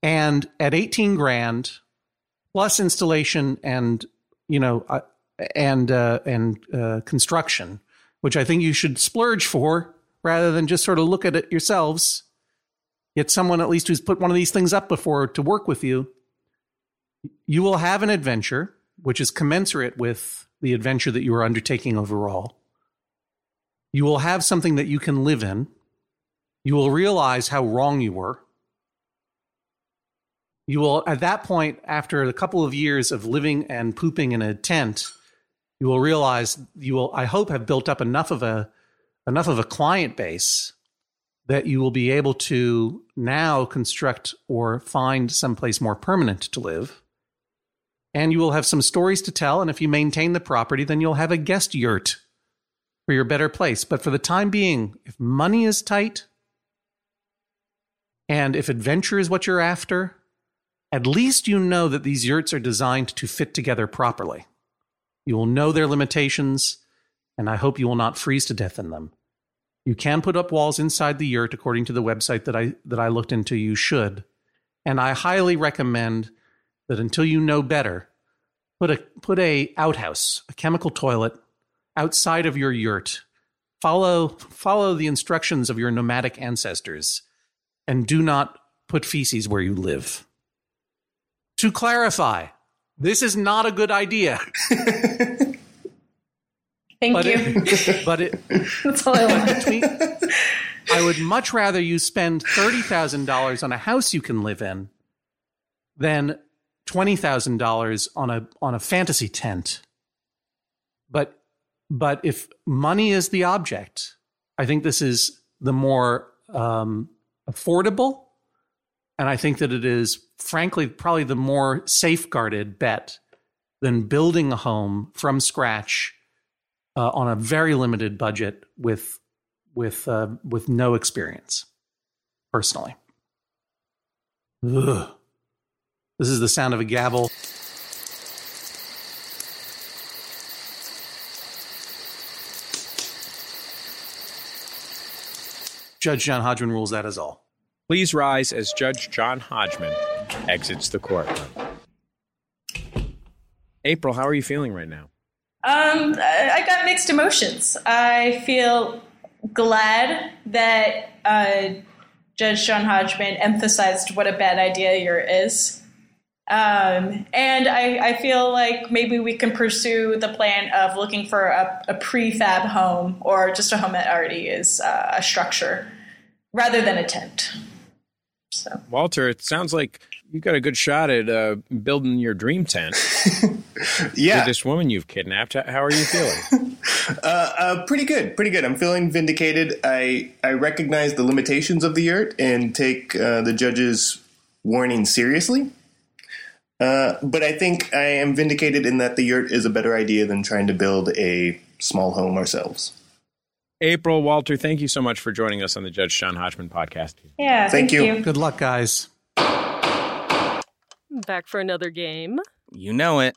And at 18 grand, plus installation and, you know, uh, and, uh, and uh, construction, which I think you should splurge for rather than just sort of look at it yourselves. Get someone at least who's put one of these things up before to work with you. You will have an adventure which is commensurate with the adventure that you are undertaking overall. You will have something that you can live in. You will realize how wrong you were. You will, at that point, after a couple of years of living and pooping in a tent, you will realize you will, I hope, have built up enough of a enough of a client base that you will be able to now construct or find someplace more permanent to live. And you will have some stories to tell. And if you maintain the property, then you'll have a guest yurt for your better place. But for the time being, if money is tight and if adventure is what you're after, at least you know that these yurts are designed to fit together properly. You will know their limitations and I hope you will not freeze to death in them. You can put up walls inside the yurt according to the website that I that I looked into you should. And I highly recommend that until you know better, put a put a outhouse, a chemical toilet outside of your yurt. Follow follow the instructions of your nomadic ancestors and do not put feces where you live. To clarify, this is not a good idea. <laughs> Thank but you. It, <laughs> but it, <laughs> That's all I want. between, <laughs> I would much rather you spend thirty thousand dollars on a house you can live in than twenty thousand dollars on a on a fantasy tent. But but if money is the object, I think this is the more um, affordable, and I think that it is frankly probably the more safeguarded bet than building a home from scratch uh, on a very limited budget with with uh, with no experience personally. Ugh. This is the sound of a gavel. Judge John Hodgman rules that as all. Please rise as Judge John Hodgman exits the courtroom. April, how are you feeling right now? Um, I got mixed emotions. I feel glad that uh, Judge John Hodgman emphasized what a bad idea yurt is. Um, and I, I, feel like maybe we can pursue the plan of looking for a, a prefab home or just a home that already is uh, a structure rather than a tent. So, Walter, it sounds like you've got a good shot at uh, building your dream tent. <laughs> yeah. With this woman you've kidnapped. How are you feeling? <laughs> uh, uh, pretty good. Pretty good. I'm feeling vindicated. I, I recognize the limitations of the yurt and take uh, the judge's warning seriously. Uh, but I think I am vindicated in that the yurt is a better idea than trying to build a small home ourselves. April, Walter, thank you so much for joining us on the Judge John Hodgman podcast. Yeah, thank, thank you. you. Good luck, guys. Back for another game. You know it.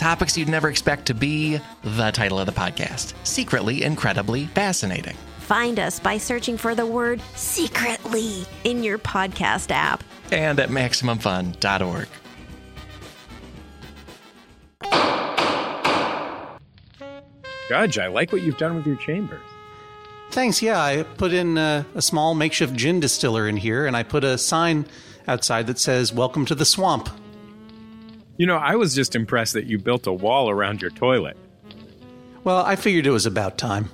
Topics you'd never expect to be the title of the podcast Secretly Incredibly Fascinating. Find us by searching for the word secretly in your podcast app and at MaximumFun.org. Judge, I like what you've done with your chambers. Thanks. Yeah, I put in a, a, small makeshift gin distiller in here, and I put a sign outside that says "Welcome to the Swamp." You know, I was just impressed that you built a wall around your toilet. Well, I figured it was about time.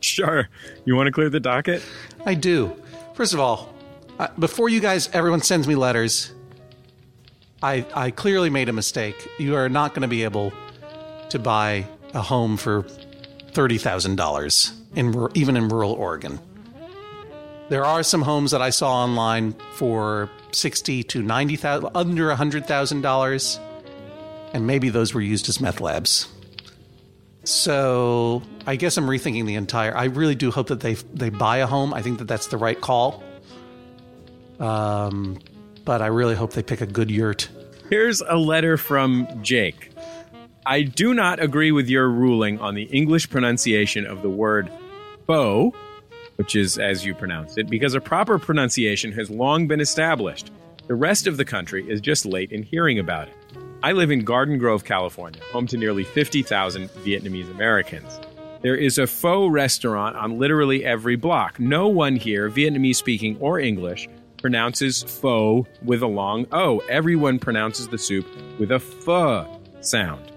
Sure. You want to clear the docket? I do. First of all, uh, before you guys, everyone sends me letters. I I clearly made a mistake. You are not going to be able to buy a home for thirty thousand dollars in even in rural Oregon. There are some homes that I saw online for sixty to ninety thousand, under a hundred thousand dollars, and maybe those were used as meth labs. So I guess I'm rethinking the entire. I really do hope that they they buy a home. I think that that's the right call. Um, but I really hope they pick a good yurt. Here's a letter from Jake. I do not agree with your ruling on the English pronunciation of the word "bow," which is as you pronounce it, because a proper pronunciation has long been established. The rest of the country is just late in hearing about it. I live in Garden Grove, California, home to nearly 50,000 Vietnamese Americans. There is a pho restaurant on literally every block. No one here, Vietnamese speaking or English, pronounces pho with a long O. Everyone pronounces the soup with a pho sound.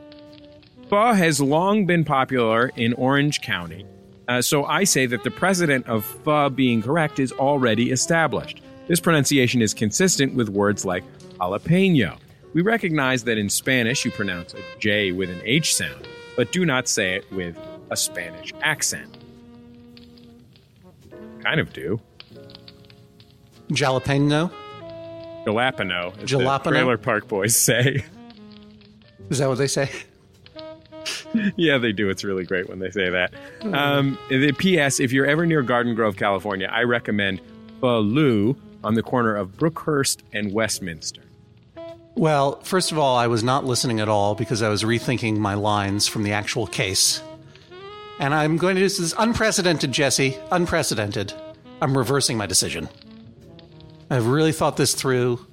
Pho has long been popular in Orange County, uh, so I say that the precedent of pho being correct is already established. This pronunciation is consistent with words like jalapeno. We recognize that in Spanish you pronounce a J with an H sound, but do not say it with a Spanish accent. Kind of do. Jalapeno? Jalapeno, as Jalapeno? the Trailer Park Boys say. Is that what they say? yeah, they do. It's really great when they say that. Um, the P.S. If you're ever near Garden Grove, California, I recommend Baloo on the corner of Brookhurst and Westminster. Well, first of all, I was not listening at all because I was rethinking my lines from the actual case. And I'm going to do this unprecedented, Jesse. Unprecedented. I'm reversing my decision. I've really thought this through.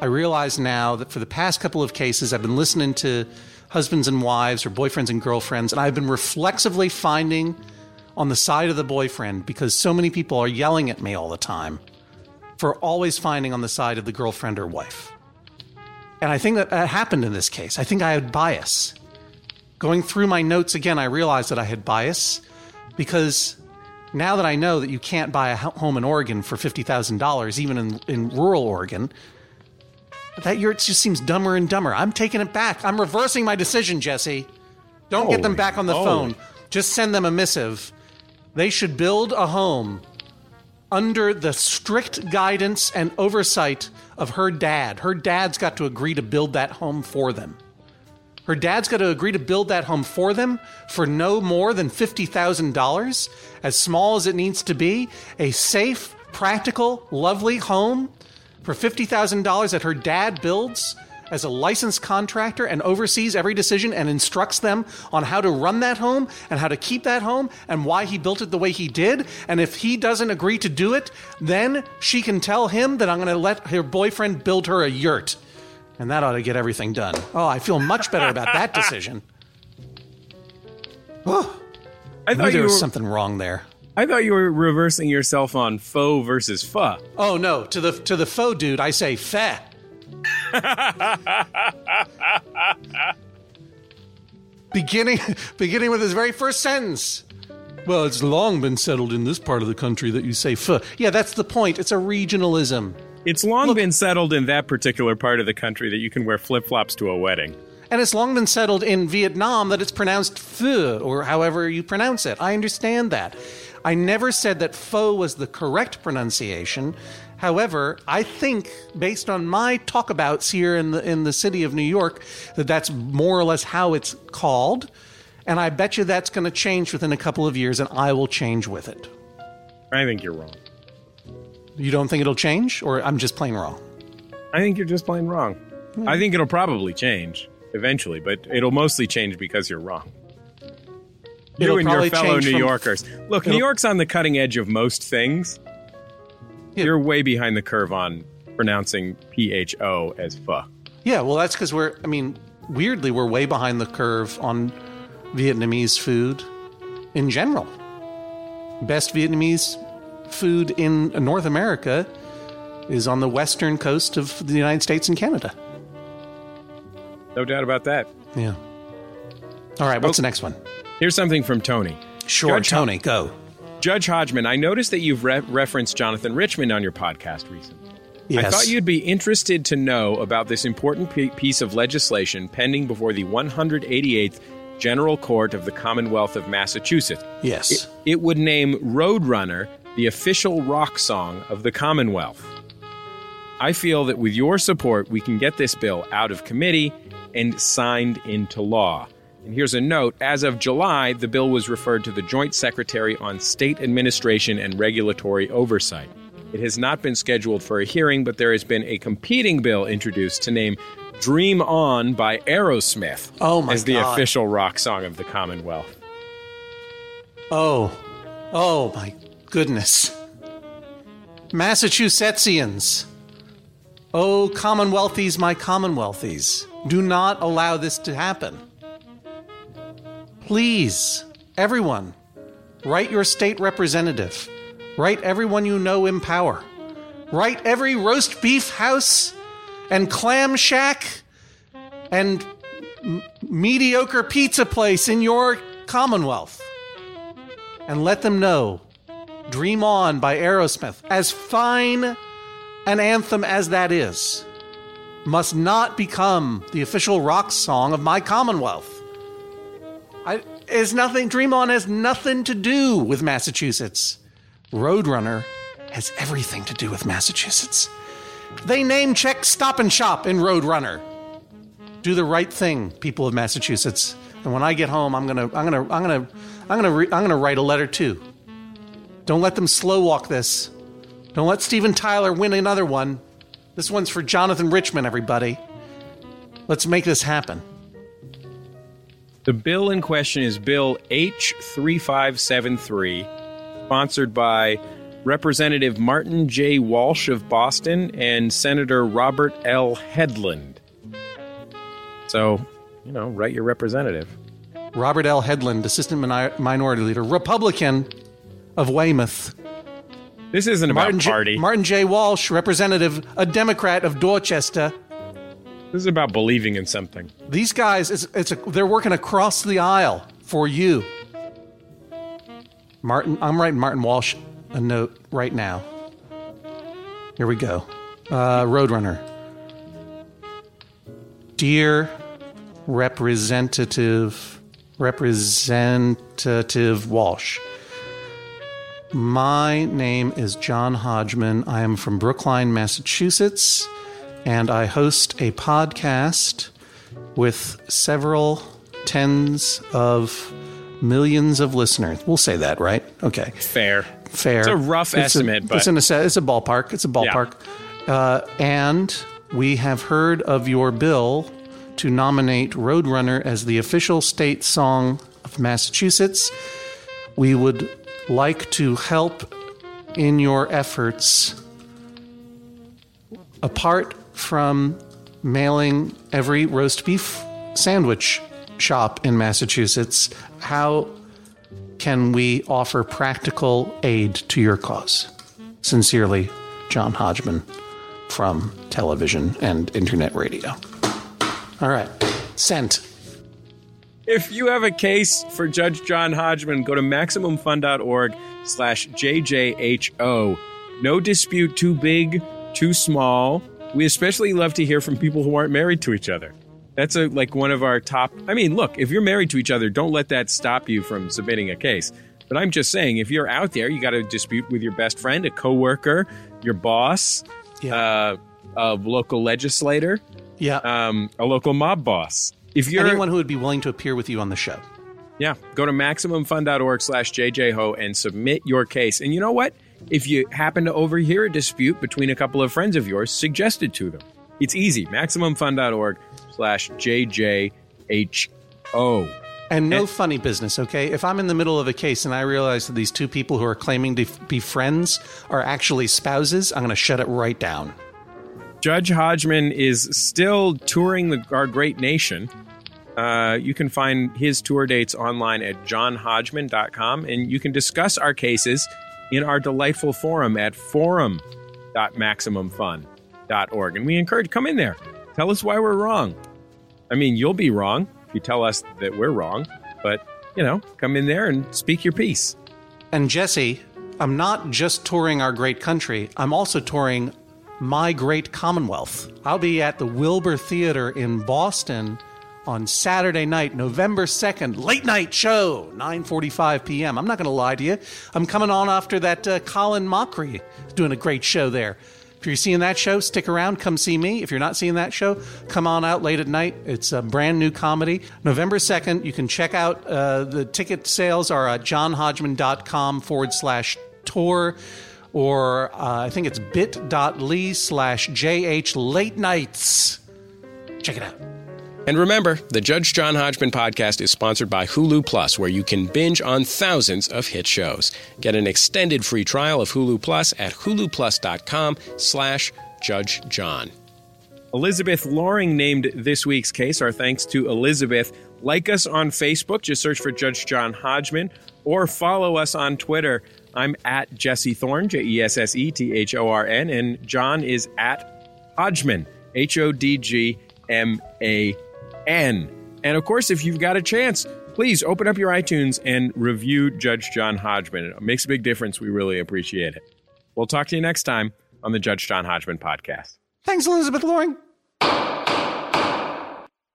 I realize now that for the past couple of cases, I've been listening to husbands and wives or boyfriends and girlfriends, and I've been reflexively finding on the side of the boyfriend because so many people are yelling at me all the time for always finding on the side of the girlfriend or wife. And I think that that happened in this case. I think I had bias. Going through my notes again, I realized that I had bias because now that I know that you can't buy a home in Oregon for $50,000, even in, in rural Oregon, that year it just seems dumber and dumber. I'm taking it back. I'm reversing my decision, Jesse. Don't get them back on the moly. phone. Just send them a missive. They should build a home under the strict guidance and oversight of her dad. Her dad's got to agree to build that home for them. Her dad's got to agree to build that home for them for no more than $50,000, as small as it needs to be. A safe, practical, lovely home for $50,000 that her dad builds as a licensed contractor and oversees every decision and instructs them on how to run that home and how to keep that home and why he built it the way he did. And if he doesn't agree to do it, then she can tell him that I'm going to let her boyfriend build her a yurt. And that ought to get everything done. Oh, I feel much better about that <laughs> decision. Oh, I thought you there were, was something wrong there. I thought you were reversing yourself on foe versus pho. Oh no, to the to the faux dude, I say feh. Beginning beginning with his very first sentence. Well, it's long been settled in this part of the country that you say pho. Yeah, that's the point. It's a regionalism. It's long been settled in that particular part of the country that you can wear flip flops to a wedding. And it's long been settled in Vietnam that it's pronounced pho, or however you pronounce it. I understand that. I never said that pho was the correct pronunciation. However, I think, based on my talkabouts here in the in the city of New York, that that's more or less how it's called. And I bet you that's going to change within a couple of years, and I will change with it. I think you're wrong. You don't think it'll change, or I'm just plain wrong? I think you're just plain wrong. Hmm. I think it'll probably change eventually, but it'll mostly change because you're wrong. You It'll and your fellow New from- Yorkers. Look, New York's on the cutting edge of most things. Yeah. You're way behind the curve on pronouncing P H O as pho. Yeah, well, that's because we're, I mean, weirdly, we're way behind the curve on Vietnamese food in general. Best Vietnamese food in North America is on the western coast of the United States and Canada. No doubt about that. Yeah. All right, what's Oh. the next one? Here's something from Tony. Sure, Judge Tony, go. Judge Hodgman, I noticed that you've re- referenced Jonathan Richman on your podcast recently. Yes. I thought you'd be interested to know about this important p- piece of legislation pending before the 188th General Court of the Commonwealth of Massachusetts. Yes. It, it would name Roadrunner the official rock song of the Commonwealth. I feel that with your support, we can get this bill out of committee and signed into law. And here's a note as of July, the bill was referred to the Joint Secretary on State Administration and Regulatory Oversight. It has not been scheduled for a hearing, but there has been a competing bill introduced to name Dream On by Aerosmith Oh as the God. official rock song of the Commonwealth. Oh, oh my goodness. Massachusettsians. Oh, Commonwealthies, my Commonwealthies. Do not allow this to happen. Please, everyone, write your state representative. Write everyone you know in power. Write every roast beef house and clam shack and m- mediocre pizza place in your Commonwealth and let them know Dream On by Aerosmith, as fine an anthem as that is, must not become the official rock song of my Commonwealth. I, it's nothing, Dream On has nothing to do with Massachusetts. Roadrunner has everything to do with Massachusetts. They name check Stop and Shop in Roadrunner. Do the right thing, people of Massachusetts. And when I get home, I'm gonna, I'm gonna, I'm gonna, I'm gonna, re- I'm gonna write a letter too. Don't let them slow walk this. Don't let Steven Tyler win another one. This one's for Jonathan Richman, everybody. Let's make this happen. The bill in question is Bill H3573, sponsored by Representative Martin J. Walsh of Boston and Senator Robert L. Hedlund. So, you know, write your representative. Robert L. Hedlund, Assistant Minority Leader, Republican of Weymouth. This isn't about Martin J- party. Martin J. Walsh, Representative, a Democrat of Dorchester. This is about believing in something. These guys, it's, it's a, they're working across the aisle for you. Martin, I'm writing Martin Walsh a note right now. Here we go. Uh, Roadrunner. Dear Representative Representative Walsh. My name is John Hodgman. I am from Brookline, Massachusetts, and I host a podcast with several tens of millions of listeners. We'll say that, right? Okay. Fair. Fair. It's a rough estimate, a, but it's, in a, it's a ballpark. It's a ballpark. Uh, and we have heard of your bill to nominate Roadrunner as the official state song of Massachusetts. We would like to help in your efforts. Apart from mailing every roast beef sandwich shop in Massachusetts, how can we offer practical aid to your cause? Sincerely, John Hodgman from television and internet radio. All right, sent. If you have a case for Judge John Hodgman, go to MaximumFun.org slash JJHO. No dispute too big, too small. We especially love to hear from people who aren't married to each other. That's a, like one of our top. I mean, look, if you're married to each other, don't let that stop you from submitting a case. But I'm just saying, if you're out there, you got a dispute with your best friend, a coworker, your boss, uh, a local legislator, Yeah. um, a local mob boss. If you're Anyone who would be willing to appear with you on the show. yeah, go to MaximumFun.org slash JJHo and submit your case. And you know what? If you happen to overhear a dispute between a couple of friends of yours, suggest it to them. It's easy. MaximumFun.org slash JJHO. And no funny business, okay? If I'm in the middle of a case and I realize that these two people who are claiming to be friends are actually spouses, I'm going to shut it right down. Judge Hodgman is still touring the, our great nation. Uh, you can find his tour dates online at johnhodgman.com, and you can discuss our cases in our delightful forum at forum.maximumfun.org. And we encourage come in there. Tell us why we're wrong. I mean, you'll be wrong if you tell us that we're wrong, but you know, come in there and speak your piece. And Jesse, I'm not just touring our great country, I'm also touring my great Commonwealth. I'll be at the Wilbur Theater in Boston on Saturday night, November 2nd, late night show, 9:45 p.m. I'm not going to lie to you. I'm coming on after that uh, Colin Mochrie doing a great show there. If you're seeing that show, stick around, come see me. If you're not seeing that show, come on out late at night. It's a brand new comedy. November 2nd, you can check out uh, the ticket sales are at johnhodgman.com forward slash tour, or uh, I think it's bit.ly slash jh late nights. Check it out. And remember, the Judge John Hodgman podcast is sponsored by Hulu Plus, where you can binge on thousands of hit shows. Get an extended free trial of Hulu Plus at huluplus.com slash Judge John. Elizabeth Loring named this week's case. Our thanks to Elizabeth. Like us on Facebook, just search for Judge John Hodgman, or follow us on Twitter. I'm at Jesse Thorn, J E S S E T H O R N, and John is at Hodgman, H O D G M A N. And of course, if you've got a chance, please open up your iTunes and review Judge John Hodgman. It makes a big difference. We really appreciate it. We'll talk to you next time on the Judge John Hodgman podcast. Thanks, Elizabeth Loring.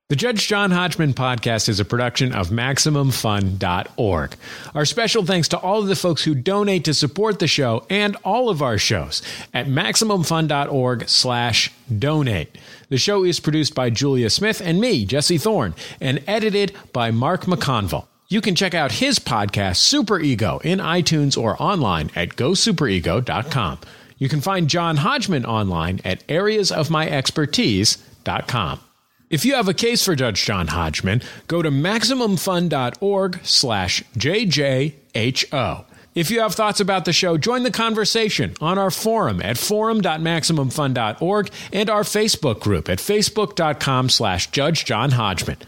The Judge John Hodgman podcast is a production of MaximumFun.org. Our special thanks to all of the folks who donate to support the show and all of our shows at MaximumFun.org slash donate. The show is produced by Julia Smith and me, Jesse Thorn, and edited by Mark McConville. You can check out his podcast, Super Ego, in iTunes or online at gosuperego.com. You can find John Hodgman online at areasofmyexpertise.com. If you have a case for Judge John Hodgman, go to MaximumFun.org slash JJHO. If you have thoughts about the show, join the conversation on our forum at forum.maximumfun.org and our Facebook group at facebook.com slash Judge John Hodgman.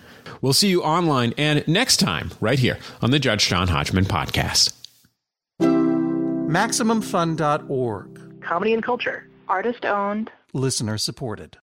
We'll see you online and next time right here on the Judge John Hodgman podcast. MaximumFun.org. Comedy and culture. Artist owned. Listener supported.